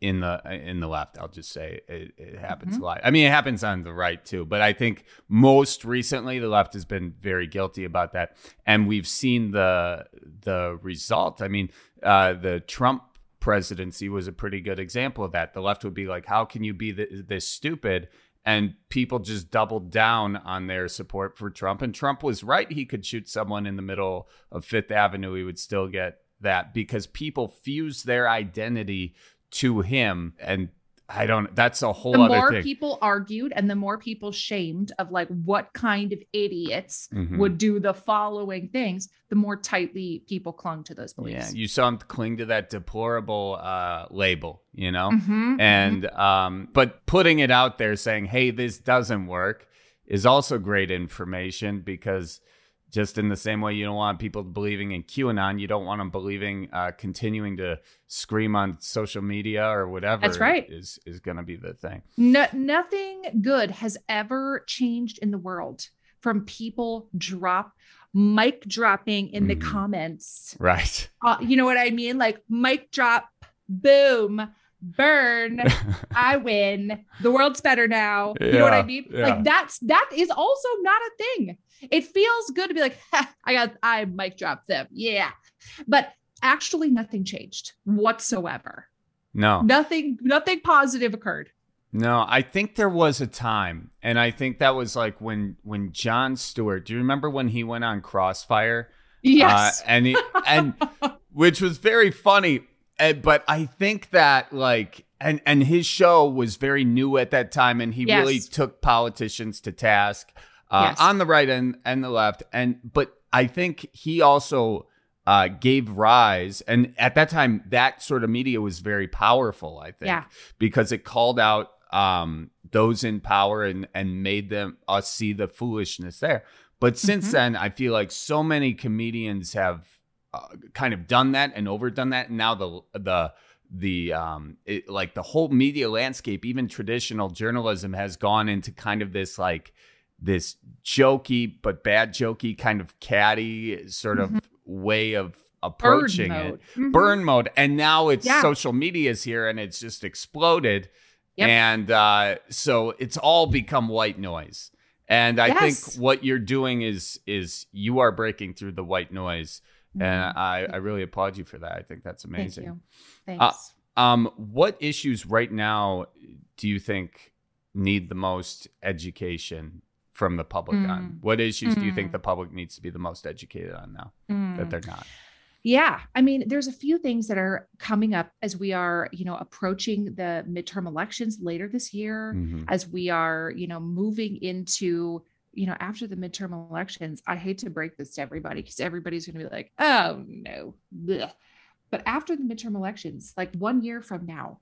Speaker 1: in the in the left. I'll just say it, it happens mm-hmm. a lot. I mean, it happens on the right too, but I think most recently the left has been very guilty about that, and we've seen the the result. I mean, uh, the Trump presidency was a pretty good example of that. The left would be like, how can you be th- this stupid? And people just doubled down on their support for Trump. And Trump was right. He could shoot someone in the middle of Fifth Avenue. He would still get that because people fuse their identity to him and I don't. That's a whole.
Speaker 2: The
Speaker 1: more
Speaker 2: thing. people argued, and the more people shamed of like what kind of idiots mm-hmm. would do the following things, the more tightly people clung to those beliefs.
Speaker 1: Yeah, you saw them cling to that deplorable uh, label, you know, mm-hmm, and mm-hmm. um, but putting it out there, saying, "Hey, this doesn't work," is also great information because just in the same way you don't want people believing in QAnon, you don't want them believing, uh, continuing to scream on social media or whatever.
Speaker 2: That's right.
Speaker 1: Is is going to be the thing.
Speaker 2: No, nothing good has ever changed in the world from people drop mic dropping in the
Speaker 1: Mhm.
Speaker 2: comments.
Speaker 1: Right.
Speaker 2: Uh, you know what I mean? Like mic drop, boom, burn, <laughs> I win. The world's better now. You know what I mean?
Speaker 1: yeah.
Speaker 2: Like that's that is also not a thing. It feels good to be like, <laughs> I got I mic dropped them. Yeah. But actually nothing changed whatsoever.
Speaker 1: No.
Speaker 2: Nothing, nothing positive occurred.
Speaker 1: No, I think there was a time, and I think that was like when when Jon Stewart. Do you remember when he went on Crossfire?
Speaker 2: Yes.
Speaker 1: Uh, and he, and <laughs> which was very funny. Uh, but I think that like and and his show was very new at that time, and he
Speaker 2: Yes.
Speaker 1: really took politicians to task uh,
Speaker 2: Yes.
Speaker 1: on the right and and the left. And but I think he also. Uh, gave rise, and at that time, that sort of media was very powerful. I think,
Speaker 2: Yeah.
Speaker 1: because it called out um, those in power and and made them us see the foolishness there. But since
Speaker 2: Mhm.
Speaker 1: then, I feel like so many comedians have uh, kind of done that and overdone that, and now the the the um it, like the whole media landscape, even traditional journalism, has gone into kind of this like this jokey but bad jokey kind of catty sort of way of approaching
Speaker 2: Bird
Speaker 1: it.
Speaker 2: Mhm.
Speaker 1: burn mode and now it's
Speaker 2: Yeah.
Speaker 1: social media is here and it's just exploded
Speaker 2: Yep.
Speaker 1: and uh, so it's all become white noise and i
Speaker 2: Yes.
Speaker 1: think what you're doing is is you are breaking through the white noise and I, I really applaud you for that i think that's
Speaker 2: Mm-hmm. Thank
Speaker 1: amazing
Speaker 2: you. Thanks.
Speaker 1: um what issues right now do you think need the most education from the public on
Speaker 2: Mm.
Speaker 1: what issues do you think
Speaker 2: Mm.
Speaker 1: the public needs to be the most educated on now
Speaker 2: Mm.
Speaker 1: that they're not
Speaker 2: Yeah, I mean, there's a few things that are coming up as we are, you know, approaching the midterm elections later this year,
Speaker 1: Mhm.
Speaker 2: as we are, you know, moving into, you know, after the midterm elections. I hate to break this to everybody because everybody's going to be like, "Oh no," Blech. but after the midterm elections, like one year from now,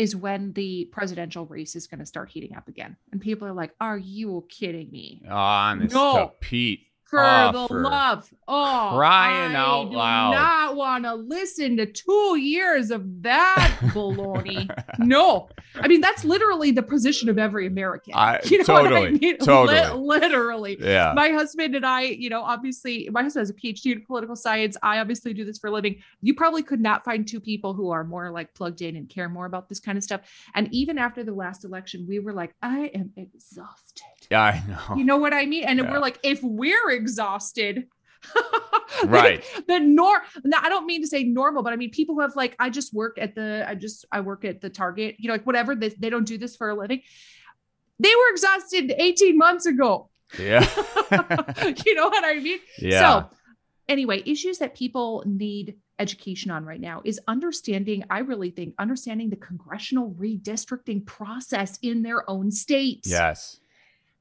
Speaker 2: is when the presidential race is going to start heating up again, and people are like, "Are you kidding me?"
Speaker 1: honest
Speaker 2: No.
Speaker 1: to pete
Speaker 2: Ah,
Speaker 1: for
Speaker 2: the
Speaker 1: for
Speaker 2: love. Oh,
Speaker 1: crying
Speaker 2: I
Speaker 1: out
Speaker 2: do
Speaker 1: loud.
Speaker 2: Not want to listen to two years of that <laughs> baloney. no, I mean that's literally the position of every American.
Speaker 1: I- <laughs>
Speaker 2: you know what I mean?
Speaker 1: Totally.
Speaker 2: literally.
Speaker 1: yeah
Speaker 2: My husband and I, you know, obviously, my husband has a PhD in political science. I obviously do this for a living. You probably could not find two people who are more like plugged in and care more about this kind of stuff. And even after the last election, we were like, I am exhausted.
Speaker 1: Yeah <laughs> i know
Speaker 2: You know what I mean? And
Speaker 1: Yeah.
Speaker 2: we're like, if we're exhausted, <laughs>
Speaker 1: Right.
Speaker 2: The nor no, I don't mean to say normal, but I mean people who have like, I just work at the, I just I work at the Target, you know, like whatever. They, they don't do this for a living. They were exhausted 18 months ago.
Speaker 1: yeah <laughs>
Speaker 2: you know what I mean?
Speaker 1: yeah
Speaker 2: So, anyway, issues that people need education on right now is understanding, I really think, understanding the congressional redistricting process in their own states.
Speaker 1: yes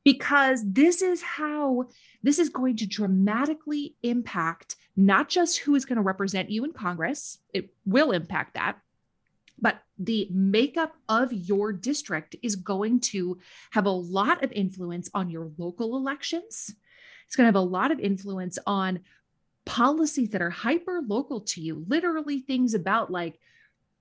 Speaker 2: Because this is how this is going to dramatically impact not just who is going to represent you in Congress, it will impact that, but the makeup of your district is going to have a lot of influence on your local elections. It's going to have a lot of influence on policies that are hyper local to you, literally things about like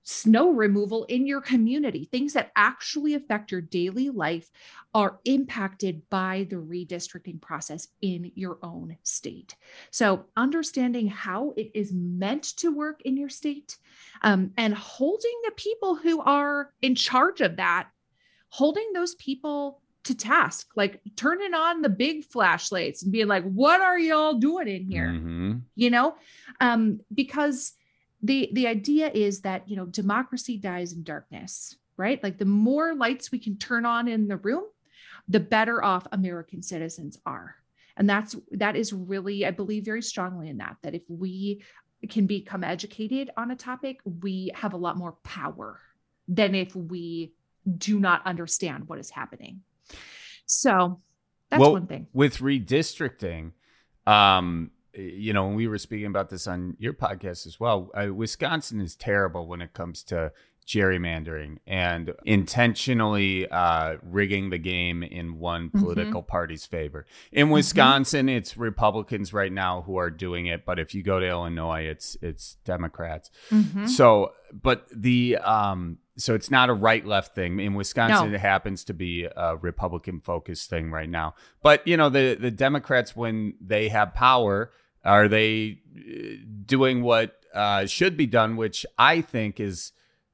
Speaker 2: snow removal in your community, things that actually affect your daily life are impacted by the redistricting process in your own state. So, understanding how it is meant to work in your state um, and holding the people who are in charge of that, holding those people to task, like turning on the big flashlights and being like, what are y'all doing in here?
Speaker 1: Mhm.
Speaker 2: you know um because the the idea is that you know democracy dies in darkness right? Like the more lights we can turn on in the room the better off american citizens are. And that's that is really i believe very strongly in that that if we can become educated on a topic we have a lot more power than if we do not understand what is happening. So that's
Speaker 1: Well,
Speaker 2: one thing.
Speaker 1: with redistricting um you know when we were speaking about this on your podcast as well uh, wisconsin is terrible when it comes to gerrymandering and intentionally uh, rigging the game in one
Speaker 2: Mhm.
Speaker 1: political party's favor. In Wisconsin, it's Republicans right now who are doing it, but if you go to Illinois, it's it's Democrats.
Speaker 2: Mhm.
Speaker 1: So, but the um, so it's not a right left thing. In Wisconsin, no. it happens to be a Republican focused thing right now. But you know, the the Democrats when they have power, are they uh, doing what uh, should be done, which I think is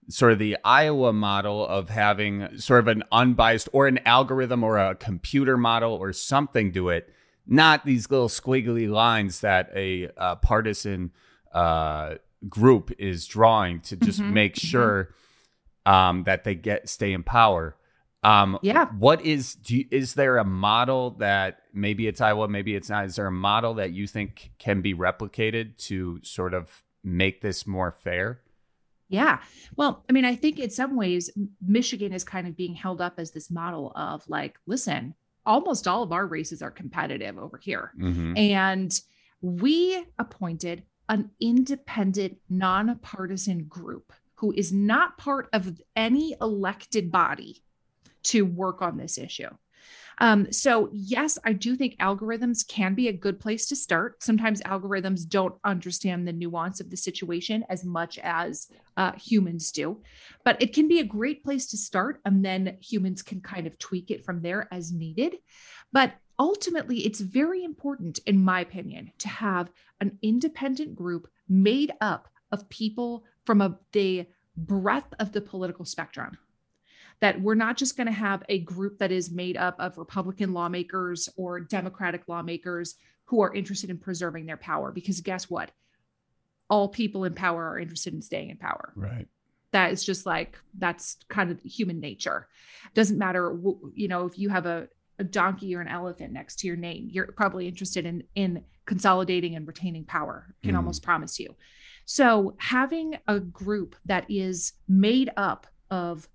Speaker 1: sort of the Iowa model of having sort of an unbiased or an algorithm or a computer model or something to it, not these little squiggly lines that a, a partisan uh, group is drawing to just mm-hmm, make mm-hmm. sure um, that they get stay in power. Um,
Speaker 2: yeah.
Speaker 1: What is do you, is there a model that maybe it's Iowa, maybe it's not? Is there a model that you think can be replicated to sort of make this more fair?
Speaker 2: Yeah. Well, I mean, I think in some ways, Michigan is kind of being held up as this model of like, listen, almost all of our races are competitive over here. Mm-hmm. And we appointed an independent, nonpartisan group who is not part of any elected body to work on this issue. Um, so, yes, I do think algorithms can be a good place to start. Sometimes algorithms don't understand the nuance of the situation as much as uh, humans do, but it can be a great place to start. And then humans can kind of tweak it from there as needed. But ultimately, it's very important, in my opinion, to have an independent group made up of people from a, the breadth of the political spectrum that we're not just going to have a group that is made up of Republican lawmakers or Democratic lawmakers who are interested in preserving their power. Because guess what? All people in power are interested in staying in power.
Speaker 1: Right.
Speaker 2: That is just like, that's kind of human nature. Doesn't matter, you know, if you have a, a donkey or an elephant next to your name, you're probably interested in, in consolidating and retaining power, can mm. almost promise you. So having a group that is made up of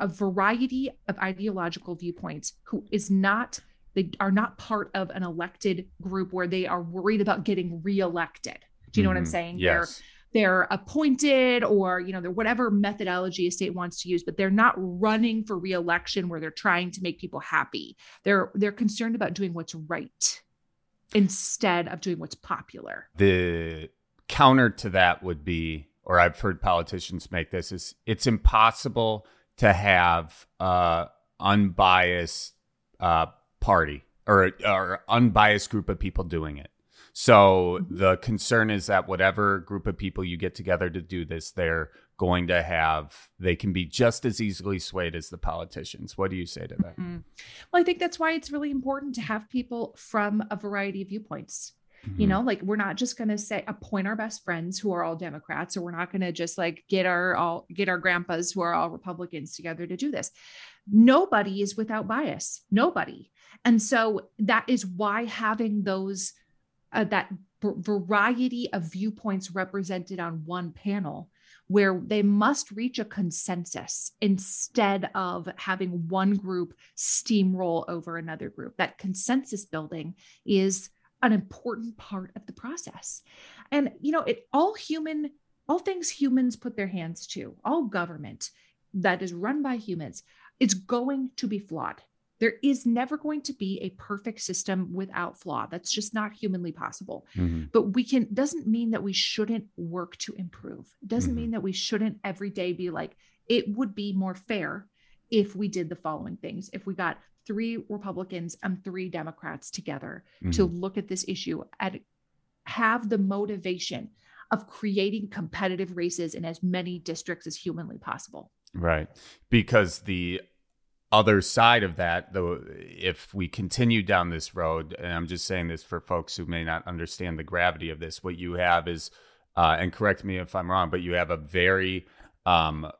Speaker 2: a variety of ideological viewpoints who is not they are not part of an elected group where they are worried about getting reelected. Do you know mm-hmm. what I'm mm-hmm. saying?
Speaker 1: Yes.
Speaker 2: They're they're appointed or you know they're whatever methodology a state wants to use but they're not running for reelection where they're trying to make people happy they're they're concerned about doing what's right instead of doing what's popular
Speaker 1: the counter to that would be or i've heard politicians make this is it's impossible to have uh unbiased uh party or or unbiased group of people doing it. So the concern is that whatever group of people you get together to do this, they're going to have they can be just as easily swayed as the politicians. What do you say to that? Mm-hmm.
Speaker 2: Well, I think that's why it's really important to have people from a variety of viewpoints. Mm-hmm. You know, like we're not just going to say appoint our best friends who are all Democrats, or we're not going to just like get our all get our grandpas who are all Republicans together to do this. Nobody is without bias. Nobody. And so that is why having those uh, that b- variety of viewpoints represented on one panel where they must reach a consensus instead of having one group steamroll over another group. That consensus building is an important part of the process. And, you know, it all human, all things humans put their hands to, all government that is run by humans is going to be flawed. There is never going to be a perfect system without flaw. That's just not humanly possible. Mm-hmm. But we can, doesn't mean that we shouldn't work to improve. It doesn't mm-hmm. mean that we shouldn't every day be like, it would be more fair if we did the following things. If we got three Republicans and three Democrats together mm-hmm. to look at this issue and have the motivation of creating competitive races in as many districts as humanly possible.
Speaker 1: Right. Because the other side of that, though, if we continue down this road, and I'm just saying this for folks who may not understand the gravity of this, what you have is, uh, and correct me if I'm wrong, but you have a very, um,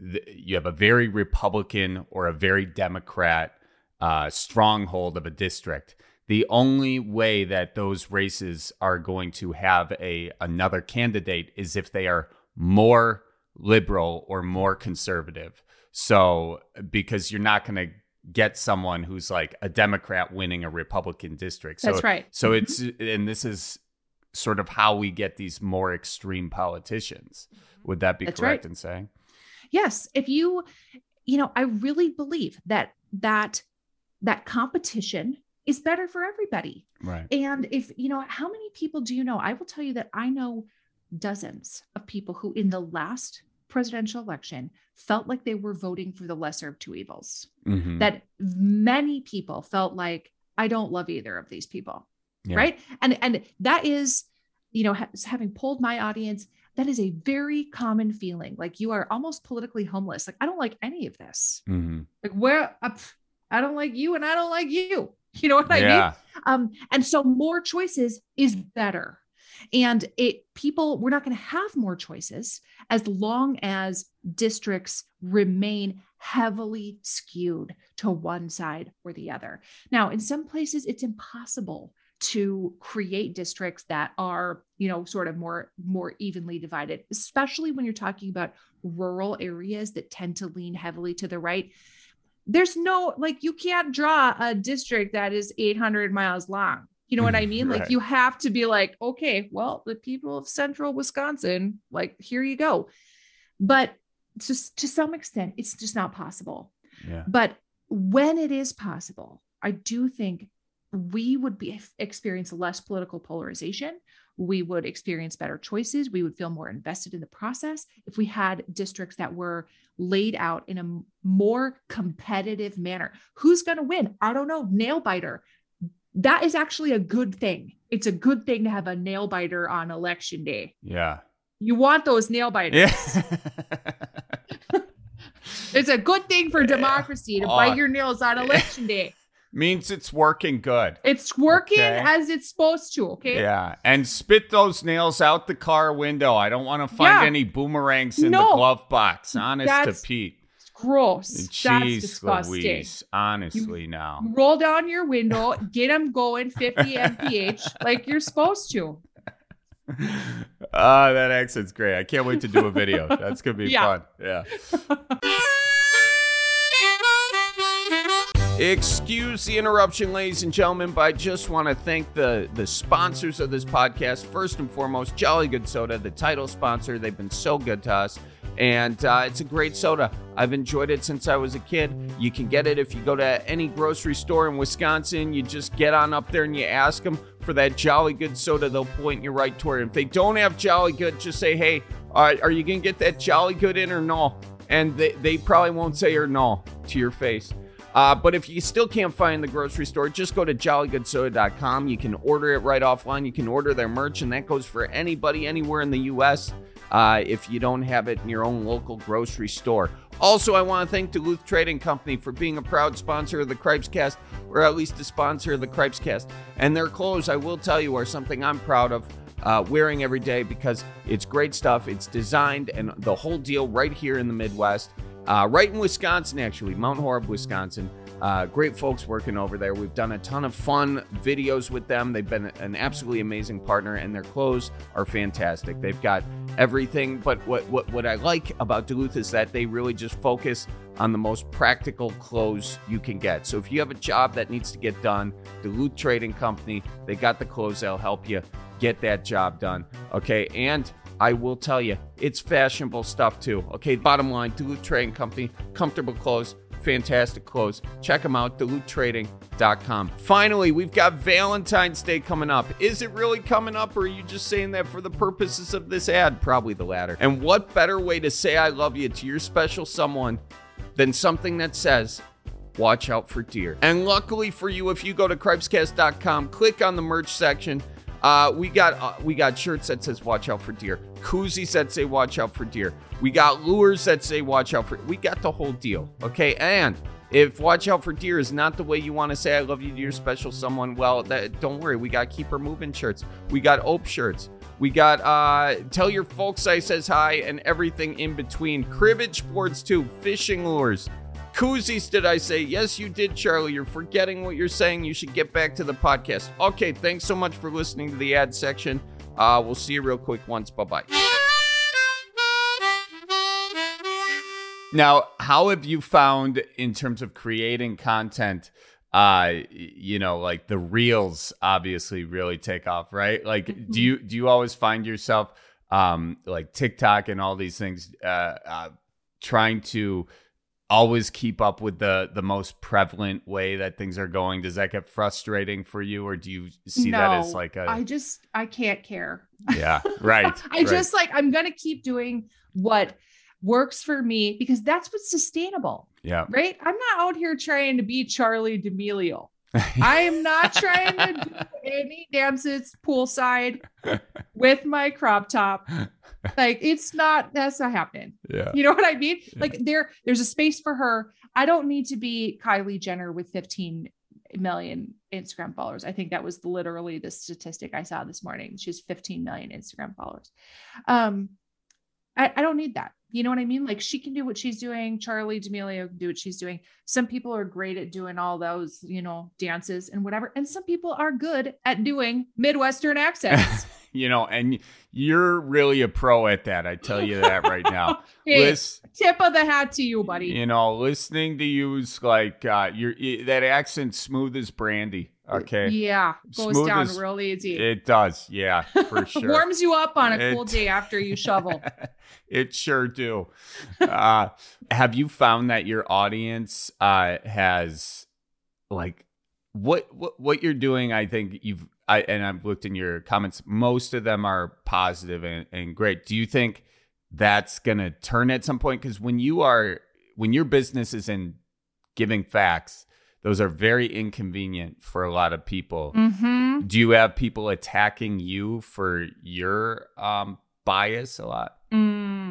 Speaker 1: th- you have a very Republican or a very Democrat uh, stronghold of a district. The only way that those races are going to have a another candidate is if they are more liberal or more conservative. So because you're not going to get someone who's like a Democrat winning a Republican district.
Speaker 2: So, That's right.
Speaker 1: So mm-hmm. it's and this is sort of how we get these more extreme politicians. Would that be That's correct right. in saying?
Speaker 2: Yes. If you, you know, I really believe that that that competition is better for everybody.
Speaker 1: Right.
Speaker 2: And if, you know, how many people do you know? I will tell you that I know dozens of people who in the last presidential election felt like they were voting for the lesser of two evils.
Speaker 1: Mhm.
Speaker 2: That many people felt like I don't love either of these people.
Speaker 1: Yeah.
Speaker 2: Right? And and that is, you know, ha- having polled my audience, that is a very common feeling. Like you are almost politically homeless. Like I don't like any of this.
Speaker 1: Mhm.
Speaker 2: Like where uh, I don't like you and I don't like you. <laughs> You know what I mean?
Speaker 1: yeah.
Speaker 2: Um, and so more choices is better. And it people, we're not going to have more choices as long as districts remain heavily skewed to one side or the other. Now, in some places, it's impossible to create districts that are you know sort of more more evenly divided especially when you're talking about rural areas that tend to lean heavily to the right there's no like you can't draw a district that is 800 miles long you know what i mm, mean
Speaker 1: Right.
Speaker 2: like you have to be like okay well the people of central wisconsin like here you go but just to some extent it's just not possible
Speaker 1: Yeah.
Speaker 2: but when it is possible i do think we would be experience less political polarization. We would experience better choices. We would feel more invested in the process if we had districts that were laid out in a more competitive manner. Who's going to win? I don't know. Nail biter. That is actually a good thing. It's a good thing to have a nail biter on election day.
Speaker 1: Yeah.
Speaker 2: you want those nail biters.
Speaker 1: Yeah. <laughs>
Speaker 2: it's a good thing for <laughs> democracy to
Speaker 1: Oh.
Speaker 2: bite your nails on election day
Speaker 1: Means it's working good.
Speaker 2: It's working
Speaker 1: Okay.
Speaker 2: as it's supposed to. Okay.
Speaker 1: Yeah. And spit those nails out the car window. I don't want to find
Speaker 2: Yeah.
Speaker 1: any boomerangs in
Speaker 2: No.
Speaker 1: the glove box. Honest
Speaker 2: That's
Speaker 1: to Pete.
Speaker 2: It's gross. That's
Speaker 1: Jeez
Speaker 2: disgusting.
Speaker 1: Louise. Honestly now.
Speaker 2: Roll down your window, <laughs> get them going 50 mph like you're supposed to.
Speaker 1: Ah, that accent's great. I can't wait to do a video. That's gonna be <laughs>
Speaker 2: Yeah.
Speaker 1: fun. Yeah. <laughs> Excuse the interruption, ladies and gentlemen, but I just want to thank the the sponsors of this podcast. First and foremost, Jolly Good Soda, the title sponsor. They've been so good to us, and uh, it's a great soda. I've enjoyed it since I was a kid. You can get it if you go to any grocery store in Wisconsin. You just get on up there and you ask them for that Jolly Good soda. They'll point you right toward it. If they don't have Jolly Good, just say, "Hey, uh, are you gonna get that Jolly Good in or no?" And they they probably won't say or no to your face. Uh, but if you still can't find the grocery store, just go to jollygoodsoda.com. You can order it right offline. You can order their merch, and that goes for anybody anywhere in the U.S. Uh, if you don't have it in your own local grocery store. Also, I want to thank Duluth Trading Company for being a proud sponsor of the Cripescast, or at least a sponsor of the Cripescast. And their clothes, I will tell you, are something I'm proud of uh, wearing every day because it's great stuff. It's designed and the whole deal right here in the Midwest. Uh, right in Wisconsin, actually, Mount Horeb, Wisconsin. Uh, great folks working over there. We've done a ton of fun videos with them. They've been an absolutely amazing partner, and their clothes are fantastic. They've got everything. But what what what I like about Duluth is that they really just focus on the most practical clothes you can get. So if you have a job that needs to get done, Duluth Trading Company, they got the clothes that'll help you get that job done. Okay, and I will tell you, it's fashionable stuff too. Okay, bottom line, Duluth Trading Company, comfortable clothes, fantastic clothes. Check them out, duluthtrading.com. Finally, we've got Valentine's Day coming up. Is it really coming up, or are you just saying that for the purposes of this ad? Probably the latter. And what better way to say I love you to your special someone than something that says, watch out for deer. And luckily for you, if you go to cripescast.com, click on the merch section. Uh, we got uh, we got shirts that says "Watch out for deer," koozies that say "Watch out for deer." We got lures that say "Watch out for." We got the whole deal, okay? And if "Watch out for deer" is not the way you want to say "I love you" to your special someone, well, that, don't worry. We got keep her moving shirts. We got Ope shirts. We got uh, tell your folks I says hi and everything in between. Cribbage boards too, fishing lures. Koozies, did I say? Yes, you did, Charlie. You're forgetting what you're saying. You should get back to the podcast. Okay, thanks so much for listening to the ad section. Uh, we'll see you real quick once. Bye bye. Now, how have you found in terms of creating content? Uh, you know, like the reels obviously really take off, right? Like, do you do you always find yourself um like TikTok and all these things uh, uh trying to always keep up with the the most prevalent way that things are going does that get frustrating for you or do you see that as like a
Speaker 2: I just I can't care.
Speaker 1: yeah right <laughs>
Speaker 2: I
Speaker 1: right.
Speaker 2: just like I'm gonna keep doing what works for me because that's what's sustainable.
Speaker 1: Yeah.
Speaker 2: Right. I'm not out here trying to be Charli D'Amelio. <laughs> I am not trying to do any dances poolside <laughs> with my crop top. <laughs> Like it's not that's not happening.
Speaker 1: Yeah.
Speaker 2: You know what I mean? Like there there's a space for her. I don't need to be Kylie Jenner with 15 million Instagram followers. I think that was literally the statistic I saw this morning. She has 15 million Instagram followers. Um I, I don't need that. You know what I mean? Like she can do what she's doing. Charli D'Amelio can do what she's doing. Some people are great at doing all those, you know, dances and whatever. And some people are good at doing Midwestern accents. <laughs>
Speaker 1: you know, and you're really a pro at that. I tell you that right now. <laughs>
Speaker 2: hey, tip of the hat to you, buddy.
Speaker 1: You know, listening to you's like uh, you're that accent smooth as brandy. Okay.
Speaker 2: Yeah, goes Smooth down as, real easy.
Speaker 1: It does. Yeah, for <laughs> sure.
Speaker 2: Warms you up on a it, cool day after you shovel. <laughs>
Speaker 1: it sure do. uh, have you found that your audience uh, has like what what what you're doing? I think you've I and I've looked in your comments. Most of them are positive and, and great. Do you think that's gonna turn at some point? Because when you are when your business is in giving facts those are very inconvenient for a lot of people.
Speaker 2: Mm-hmm.
Speaker 1: Do you have people attacking you for your um, bias a lot?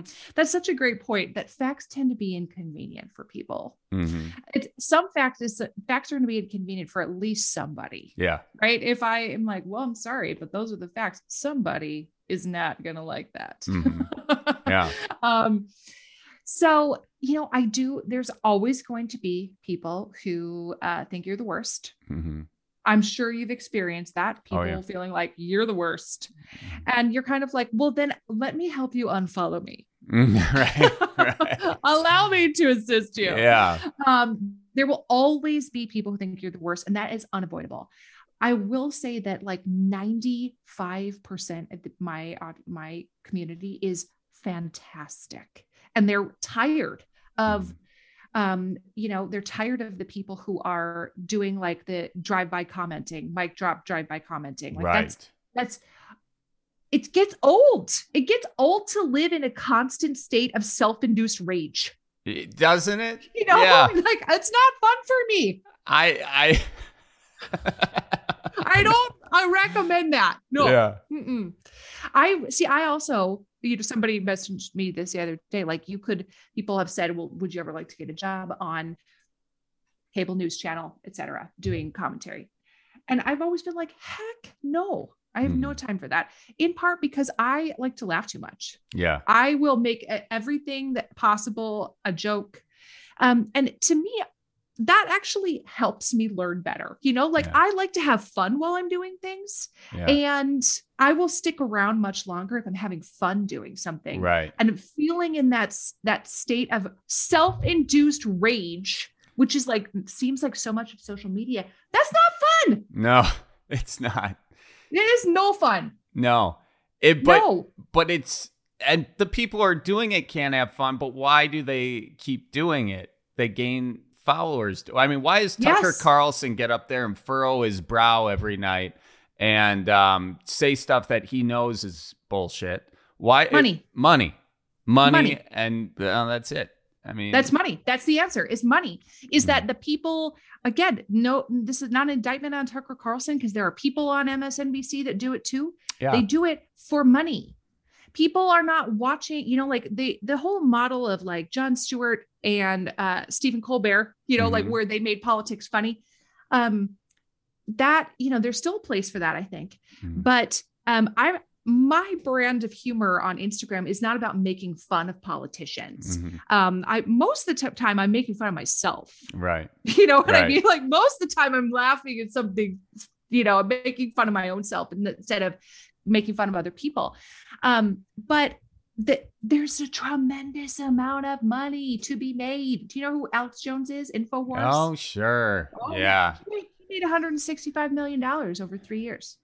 Speaker 2: Mm, that's such a great point. That facts tend to be inconvenient for people.
Speaker 1: Mm-hmm.
Speaker 2: It's some facts is facts are going to be inconvenient for at least somebody.
Speaker 1: Yeah.
Speaker 2: Right. If I am like, well, I'm sorry, but those are the facts. Somebody is not going to like that.
Speaker 1: Mm-hmm. <laughs> Yeah.
Speaker 2: um. So you know, I do, there's always going to be people who uh, think you're the worst.
Speaker 1: Mm-hmm.
Speaker 2: I'm sure you've experienced that. People oh, yeah. feeling like you're the worst. Mm-hmm. And you're kind of like, well, then let me help you unfollow me. <laughs>
Speaker 1: right, right. <laughs>
Speaker 2: Allow me to assist you.
Speaker 1: Yeah.
Speaker 2: Um, there will always be people who think you're the worst, and that is unavoidable. I will say that like 95% of the, my uh, my community is fantastic and they're tired of mm-hmm. Um, you know, they're tired of the people who are doing like the drive-by commenting, mic drop drive-by commenting. Like
Speaker 1: right.
Speaker 2: that's that's it gets old. It gets old to live in a constant state of self-induced rage.
Speaker 1: Doesn't it? <laughs>
Speaker 2: You know, yeah. <laughs> like it's not fun for me.
Speaker 1: I
Speaker 2: I <laughs> I don't I recommend that. No.
Speaker 1: Yeah.
Speaker 2: Mm-mm. I see I also you know somebody messaged me this the other day like you could people have said well would you ever like to get a job on cable news channel etc doing commentary? And i've always been like heck no. I have mm. no time for that. In part because i like to laugh too much.
Speaker 1: Yeah.
Speaker 2: I will make everything that possible a joke. Um, and to me that actually helps me learn better. You know, like yeah. I like to have fun while I'm doing things. Yeah. And I will stick around much longer if I'm having fun doing something.
Speaker 1: Right.
Speaker 2: And feeling in that that state of self-induced rage, which is like seems like so much of social media. That's not fun.
Speaker 1: No, <laughs> it's not.
Speaker 2: It is no fun.
Speaker 1: No. It but no. but it's and the people who are doing it can't have fun, but why do they keep doing it? They gain followers do. I mean, why does Tucker yes. Carlson get up there and furrow his brow every night and um, say stuff that he knows is bullshit? Why
Speaker 2: money,
Speaker 1: it, money, money, money, and uh, that's it. I mean,
Speaker 2: that's money. That's the answer. Is money. Is mm-hmm. that the people? Again, no, this is not an indictment on Tucker Carlson because there are people on MSNBC that do it too.
Speaker 1: Yeah.
Speaker 2: They do it for money people are not watching you know like the the whole model of like jon stewart and uh stephen colbert you know mm-hmm. like where they made politics funny um that you know there's still a place for that i think mm-hmm. but um i my brand of humor on Instagram is not about making fun of politicians. Mm-hmm. Um, I most of the t- time I'm making fun of myself.
Speaker 1: Right. <laughs>
Speaker 2: You know what
Speaker 1: right.
Speaker 2: I mean? Like most of the time I'm laughing at something, you know, I'm making fun of my own self instead of making fun of other people. Um, but the, there's a tremendous amount of money to be made. Do you know who Alex Jones is? Infowars.
Speaker 1: Oh, sure. Oh, yeah.
Speaker 2: He made 165 million dollars over three years.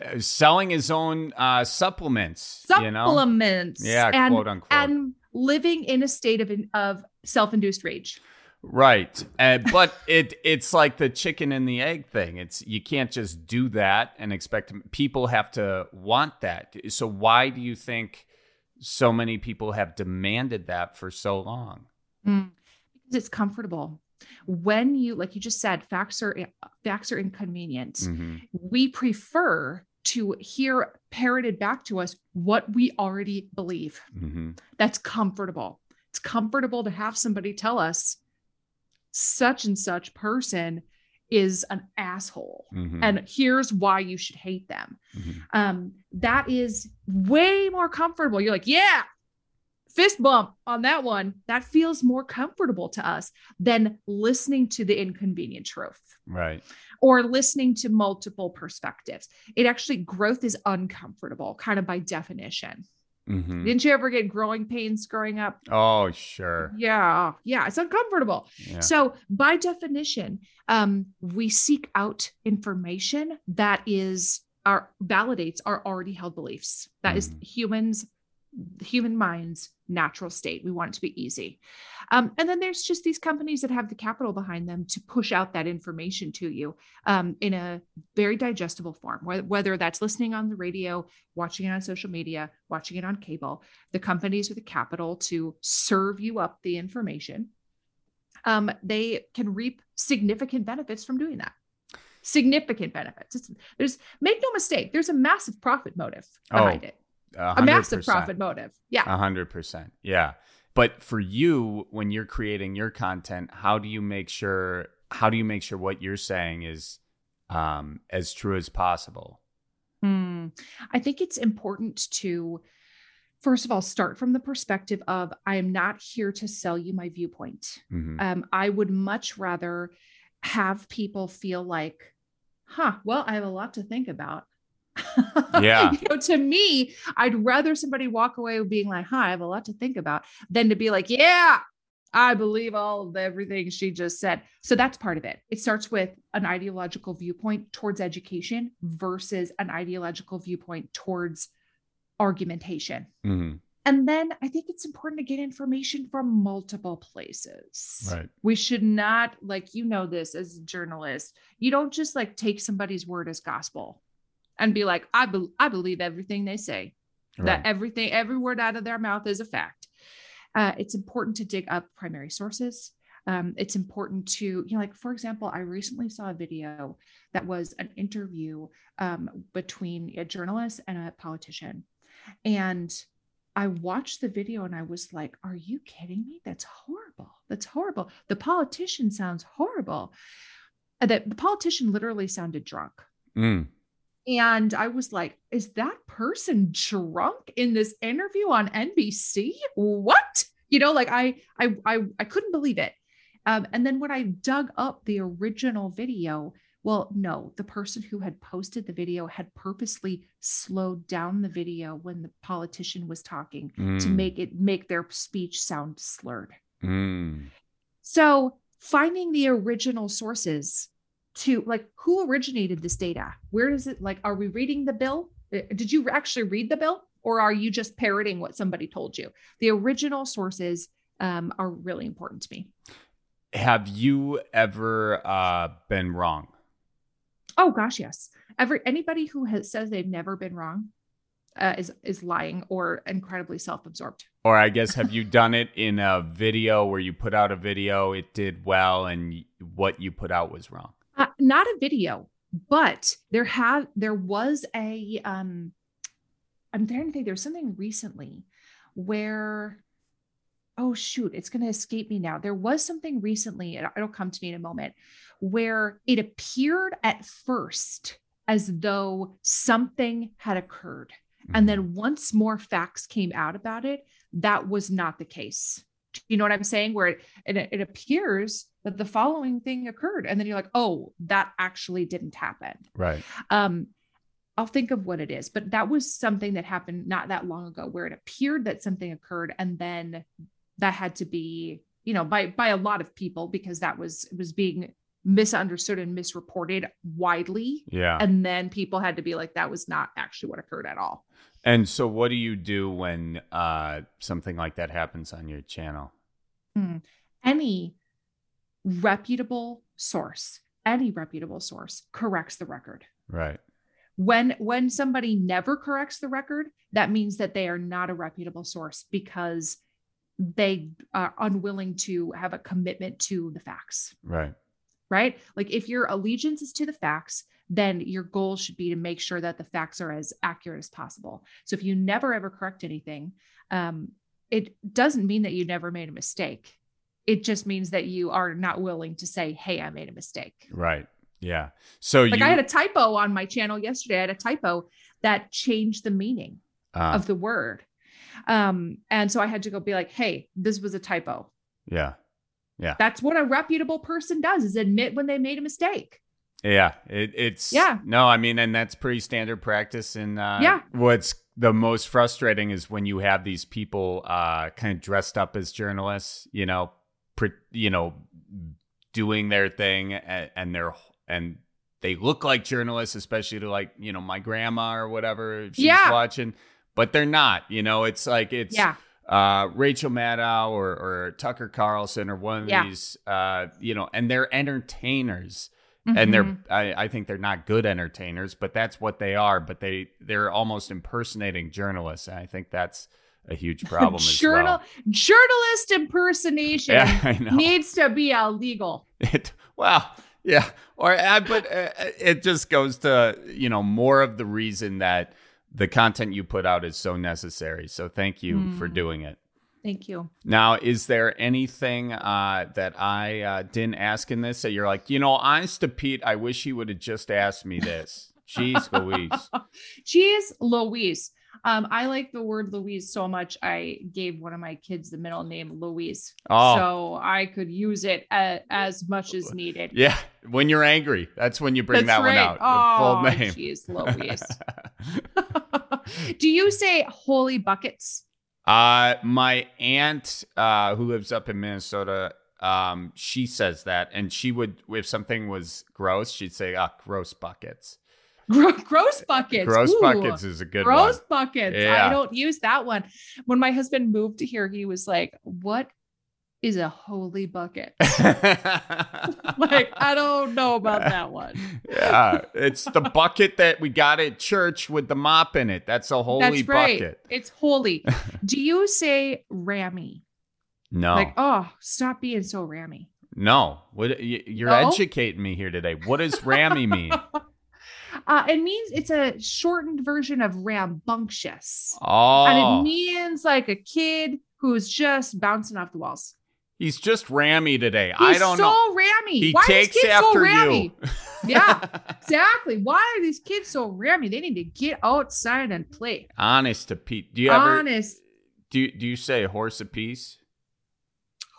Speaker 1: Uh, selling his own uh, supplements.
Speaker 2: Supplements.
Speaker 1: You know? Yeah,
Speaker 2: and,
Speaker 1: quote unquote.
Speaker 2: And living in a state of of self-induced rage.
Speaker 1: Right. Uh, but it it's like the chicken and the egg thing. It's you can't just do that and expect people have to want that. So why do you think so many people have demanded that for so long?
Speaker 2: Mm, because it's comfortable. When you, like you just said, facts are facts are inconvenient. Mm-hmm. We prefer to hear parroted back to us what we already believe. Mm-hmm. That's comfortable. It's comfortable to have somebody tell us such and such person is an asshole. Mm-hmm. and here's why you should hate them. Mm-hmm. um, that is way more comfortable. You're like yeah fist bump on that one. That feels more comfortable to us than listening to the inconvenient truth
Speaker 1: right.
Speaker 2: or listening to multiple perspectives. It actually growth is uncomfortable kind of by definition Mm-hmm. Didn't you ever get growing pains growing up?
Speaker 1: Oh, sure.
Speaker 2: Yeah. Yeah. It's uncomfortable. Yeah. So, by definition, um, we seek out information that is our validates our already held beliefs. That mm-hmm. is humans human mind's natural state. We want it to be easy. Um, and then there's just these companies that have the capital behind them to push out that information to you um, in a very digestible form, whether, whether that's listening on the radio, watching it on social media, watching it on cable. The companies with the capital to serve you up the information, um, they can reap significant benefits from doing that significant benefits. It's, there's make no mistake, there's a massive profit motive behind oh, it. 100%. a massive profit motive. Yeah.
Speaker 1: A hundred percent. Yeah. But for you, when you're creating your content, how do you make sure how do you make sure what you're saying is um, as true as possible?
Speaker 2: Hmm. I think it's important to first of all start from the perspective of I am not here to sell you my viewpoint. Mm-hmm. Um, I would much rather have people feel like, huh, well, I have a lot to think about.
Speaker 1: Yeah. <laughs>
Speaker 2: you know, to me, I'd rather somebody walk away being like, hi, I have a lot to think about than to be like, yeah, I believe all of everything she just said. So that's part of it. It starts with an ideological viewpoint towards education versus an ideological viewpoint towards argumentation. Mm-hmm. And then I think it's important to get information from multiple places.
Speaker 1: Right.
Speaker 2: We should not, like, you know, this as a journalist, you don't just like take somebody's word as gospel and be like, I, be- I believe everything they say, right. that everything, every word out of their mouth is a fact. Uh, it's important to dig up primary sources. Um, it's important to, you know, like, for example, I recently saw a video that was an interview um, between a journalist and a politician. And I watched the video and I was like, are you kidding me? That's horrible. That's horrible. The politician sounds horrible. That the politician literally sounded drunk. Mm. And I was like, is that person drunk in this interview on NBC? What? You know, like I I I, I couldn't believe it. Um, and then when I dug up the original video, well, no, the person who had posted the video had purposely slowed down the video when the politician was talking mm. to make it make their speech sound slurred. Mm. So finding the original sources to like who originated this data? Where does it like are we reading the bill? Uh, did you actually read the bill or are you just parroting what somebody told you? The original sources um, are really important to me.
Speaker 1: Have you ever uh, been wrong?
Speaker 2: Oh gosh, yes. Every anybody who has says they've never been wrong uh, is is lying or incredibly self-absorbed.
Speaker 1: Or I guess have <laughs> you done it in a video where you put out a video, it did well, and what you put out was wrong?
Speaker 2: Uh, not a video, but there have there was a um I'm trying to think there's something recently where oh shoot, it's going to escape me now. There was something recently, and it'll come to me in a moment, where it appeared at first as though something had occurred. And then mm-hmm. once more facts came out about it, that was not the case. You know what I'm saying? Where it, it, it appears that the following thing occurred and then you're like oh that actually didn't happen
Speaker 1: right
Speaker 2: um I'll think of what it is, but that was something that happened not that long ago where it appeared that something occurred and then that had to be, you know, by by a lot of people because that was was being misunderstood and misreported widely.
Speaker 1: Yeah.
Speaker 2: And then people had to be like that was not actually what occurred at all.
Speaker 1: And so what do you do when uh something like that happens on your channel?
Speaker 2: Mm. Any reputable source, any reputable source corrects the record.
Speaker 1: Right.
Speaker 2: when when somebody never corrects the record that means that they are not a reputable source because they are unwilling to have a commitment to the facts.
Speaker 1: Right.
Speaker 2: Right? Like if your allegiance is to the facts then your goal should be to make sure that the facts are as accurate as possible. So if you never ever correct anything um, it doesn't mean that you never made a mistake it just means that you are not willing to say hey i made a mistake
Speaker 1: right yeah. So
Speaker 2: like
Speaker 1: you,
Speaker 2: I had a typo on my channel yesterday. I had a typo that changed the meaning uh, of the word. Um, and so I had to go be like, hey, this was a typo.
Speaker 1: Yeah. Yeah.
Speaker 2: That's what a reputable person does is admit when they made a mistake.
Speaker 1: Yeah. It, it's
Speaker 2: yeah.
Speaker 1: No, I mean, and that's pretty standard practice. And uh,
Speaker 2: yeah.
Speaker 1: what's the most frustrating is when you have these people uh, kind of dressed up as journalists, you know, you know, doing their thing and, and they're and they look like journalists, especially to like, you know, my grandma or whatever if she's
Speaker 2: yeah.
Speaker 1: watching, but they're not, you know, it's like it's
Speaker 2: yeah.
Speaker 1: uh, Rachel Maddow or, or Tucker Carlson or one of
Speaker 2: yeah.
Speaker 1: these, uh, you know, and they're entertainers. Mm-hmm. And they're, I, I think they're not good entertainers, but that's what they are. But they, they're almost impersonating journalists. And I think that's, a huge problem Journal, well.
Speaker 2: Journalist impersonation yeah, needs to be illegal.
Speaker 1: It well, yeah, or uh, but uh, it just goes to you know more of the reason that the content you put out is so necessary. So thank you mm. for doing it.
Speaker 2: Thank you.
Speaker 1: Now, is there anything uh, that I uh, didn't ask in this that you're like, you know, honest to Pete, I wish he would have just asked me this. Jeez <laughs> Louise.
Speaker 2: Jeez Louise. Um, I like the word Louise so much. I gave one of my kids the middle name Louise, oh. so I could use it a, as much as needed. <laughs>
Speaker 1: Yeah, when you're angry, that's when you bring that's that right. one out.
Speaker 2: Oh, full name. Jeez, <laughs> Louise. <laughs> Do you say holy buckets?
Speaker 1: Uh, my aunt, uh, who lives up in Minnesota, um, she says that, and she would, if something was gross, she'd say, "Ah, gross buckets."
Speaker 2: Gross <laughs> buckets.
Speaker 1: Gross Ooh, buckets is a good
Speaker 2: gross
Speaker 1: one.
Speaker 2: buckets. Yeah. I don't use that one. When my husband moved to here, he was like, "What is a holy bucket?" <laughs> <laughs> like, I don't know about that one.
Speaker 1: yeah, it's the bucket that we got at church with the mop in it. That's a holy
Speaker 2: That's right.
Speaker 1: bucket.
Speaker 2: It's holy. Do you say rammy?
Speaker 1: No.
Speaker 2: Like, oh, stop being so rammy.
Speaker 1: No. What you're no? educating me here today. What does rammy mean?
Speaker 2: Uh, it means it's a shortened version of rambunctious.
Speaker 1: Oh.
Speaker 2: And it means like a kid who's just bouncing off the walls.
Speaker 1: He's just rammy today.
Speaker 2: He's
Speaker 1: I don't know.
Speaker 2: He's so
Speaker 1: know.
Speaker 2: rammy.
Speaker 1: He
Speaker 2: Why
Speaker 1: takes after
Speaker 2: so rammy?
Speaker 1: you. <laughs>
Speaker 2: yeah, exactly. Why are these kids so rammy? They need to get outside and play.
Speaker 1: Honest to Pete. Do you ever
Speaker 2: honest?
Speaker 1: Do you, do you say horse apiece?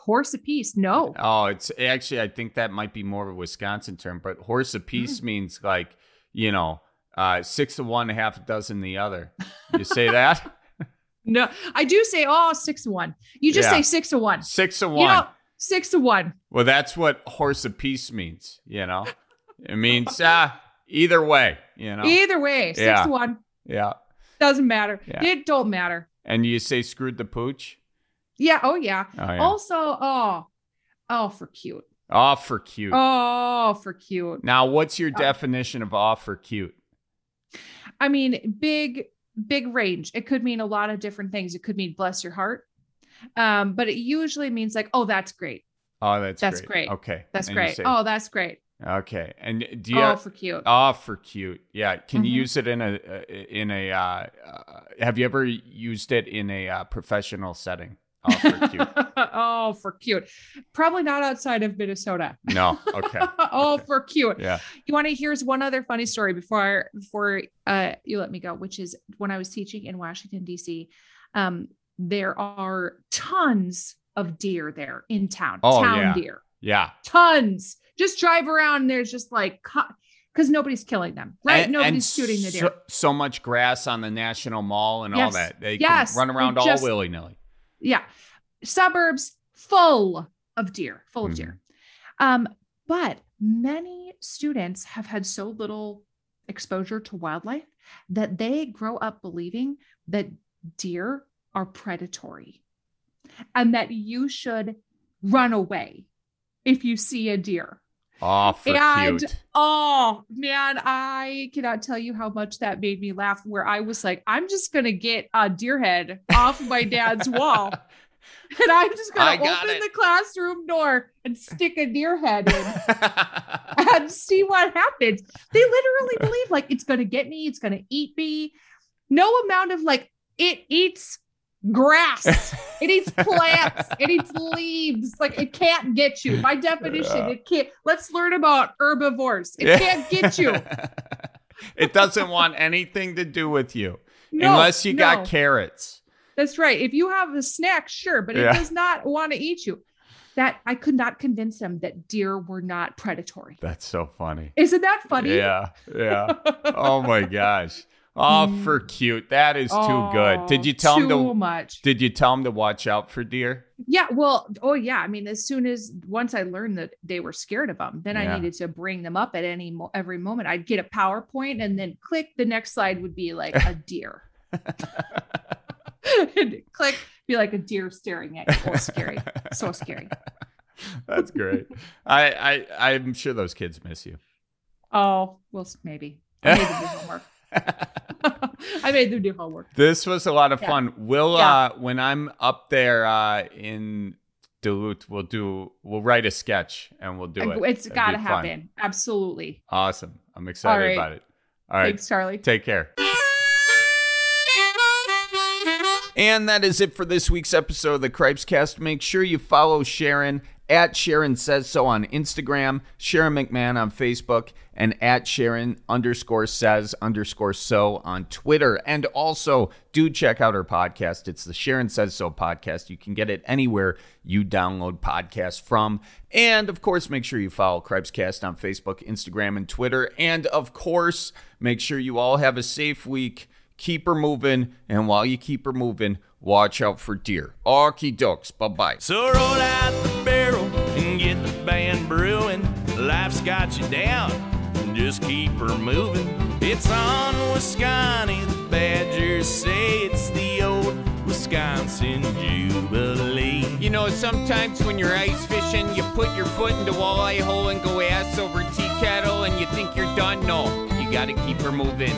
Speaker 2: Horse apiece? No.
Speaker 1: Oh, it's actually I think that might be more of a Wisconsin term, but horse apiece mm. means like you know, uh, six of one, half a dozen the other. You say that? <laughs>
Speaker 2: no, I do say, oh, six of one. You just yeah. say six of one.
Speaker 1: Six of one.
Speaker 2: You know, six of one.
Speaker 1: Well, that's what horse apiece means, you know? <laughs> It means uh, either way, you know?
Speaker 2: Either way, six
Speaker 1: yeah.
Speaker 2: of one.
Speaker 1: Yeah.
Speaker 2: Doesn't matter. Yeah. It don't matter.
Speaker 1: And you say screwed the pooch?
Speaker 2: Yeah. Oh, yeah. Oh, yeah. Also, oh, oh, for cute.
Speaker 1: Off for cute.
Speaker 2: Oh, for cute.
Speaker 1: Now, what's your uh, definition of off for cute?
Speaker 2: I mean, big, big range. It could mean a lot of different things. It could mean bless your heart. Um, but it usually means like, oh, that's great.
Speaker 1: Oh, that's
Speaker 2: that's
Speaker 1: great.
Speaker 2: great.
Speaker 1: Okay.
Speaker 2: That's and great. Say, oh, that's great.
Speaker 1: Okay. And do you
Speaker 2: Oh, for cute.
Speaker 1: Oh, for cute. Yeah. Can mm-hmm. you use it in a in a uh, uh, have you ever used it in a uh, professional setting? Oh, for cute. <laughs>
Speaker 2: oh, for cute. Probably not outside of Minnesota.
Speaker 1: No. Okay. <laughs>
Speaker 2: oh,
Speaker 1: okay.
Speaker 2: for cute.
Speaker 1: Yeah.
Speaker 2: You want to? Here's one other funny story before before uh, you let me go, which is when I was teaching in Washington D.C. Um, there are tons of deer there in town.
Speaker 1: Oh,
Speaker 2: town
Speaker 1: yeah.
Speaker 2: deer.
Speaker 1: Yeah.
Speaker 2: Tons. Just drive around. And there's just like. because nobody's killing them, right? And, nobody's and shooting the deer.
Speaker 1: So, so, much grass on the National Mall and
Speaker 2: yes.
Speaker 1: all that. They
Speaker 2: yes.
Speaker 1: run around all willy nilly.
Speaker 2: Yeah. Suburbs full of deer, full of mm-hmm. deer. Um, but many students have had so little exposure to wildlife that they grow up believing that deer are predatory and that you should run away if you see a deer.
Speaker 1: Oh,
Speaker 2: and
Speaker 1: cute.
Speaker 2: oh man, I cannot tell you how much that made me laugh. Where I was like, I'm just gonna get a deer head off my dad's wall, <laughs> and I'm just gonna open
Speaker 1: it.
Speaker 2: the classroom door and stick a deer head in <laughs> and see what happens. They literally believe like it's gonna get me, it's gonna eat me. No amount of like it eats grass, <laughs> it eats plants, it eats leaves. Like it can't get you. By definition,
Speaker 1: Yeah.
Speaker 2: it can't. Let's learn about herbivores. It
Speaker 1: Yeah.
Speaker 2: can't get you. <laughs>
Speaker 1: it doesn't want anything to do with you
Speaker 2: No,
Speaker 1: unless you
Speaker 2: no.
Speaker 1: got carrots.
Speaker 2: That's right. If you have a snack, sure, but it
Speaker 1: Yeah.
Speaker 2: does not want to eat you. That I could not convince them that deer were not predatory.
Speaker 1: That's so funny.
Speaker 2: Isn't that funny?
Speaker 1: Yeah, yeah. Oh my <laughs> gosh. Oh, for cute. That is too good. Did you tell
Speaker 2: Mm. too
Speaker 1: him to?
Speaker 2: much?
Speaker 1: Did you tell him to watch out for deer?
Speaker 2: Yeah, well, oh yeah. I mean, as soon as once I learned that they were scared of them, then
Speaker 1: Yeah.
Speaker 2: I needed to bring them up at any mo- every moment. I'd get a PowerPoint and then click. The next slide would be like a <laughs> deer. and <laughs> click, be like a deer staring at you. Oh, scary, so scary. <laughs>
Speaker 1: That's great. I, I I'm sure those kids miss you.
Speaker 2: Oh, well, maybe I them do homework. <laughs> I made them do homework.
Speaker 1: This was a lot of
Speaker 2: Yeah.
Speaker 1: fun. We'll
Speaker 2: Yeah.
Speaker 1: uh when I'm up there uh in Duluth, we'll do we'll write a sketch and we'll do it.
Speaker 2: It's
Speaker 1: It'd
Speaker 2: got to
Speaker 1: be fun.
Speaker 2: happen. Absolutely.
Speaker 1: Awesome. I'm excited
Speaker 2: right.
Speaker 1: about it. All right.
Speaker 2: Thanks, Charlie.
Speaker 1: Take care. And that is it for this week's episode of the Cripes Cast. Make sure you follow Sharon at Sharon Says So on Instagram, Sharon McMahon on Facebook, and at Sharon underscore says underscore so on Twitter. And also do check out her podcast. It's the Sharon Says So podcast. You can get it anywhere you download podcasts from. And of course, make sure you follow Cripescast on Facebook, Instagram, and Twitter. And of course, make sure you all have a safe week keep her moving, and while you keep her moving, watch out for deer. Okie dokes. Bye bye.
Speaker 3: So roll out the barrel and get the band brewing. Life's got you down, just keep her moving. It's on Wisconsin, the Badgers say it's the old Wisconsin Jubilee.
Speaker 1: You know, sometimes when you're ice fishing, you put your foot into walleye hole and go ass over tea kettle, and you think you're done. No, you gotta keep her moving.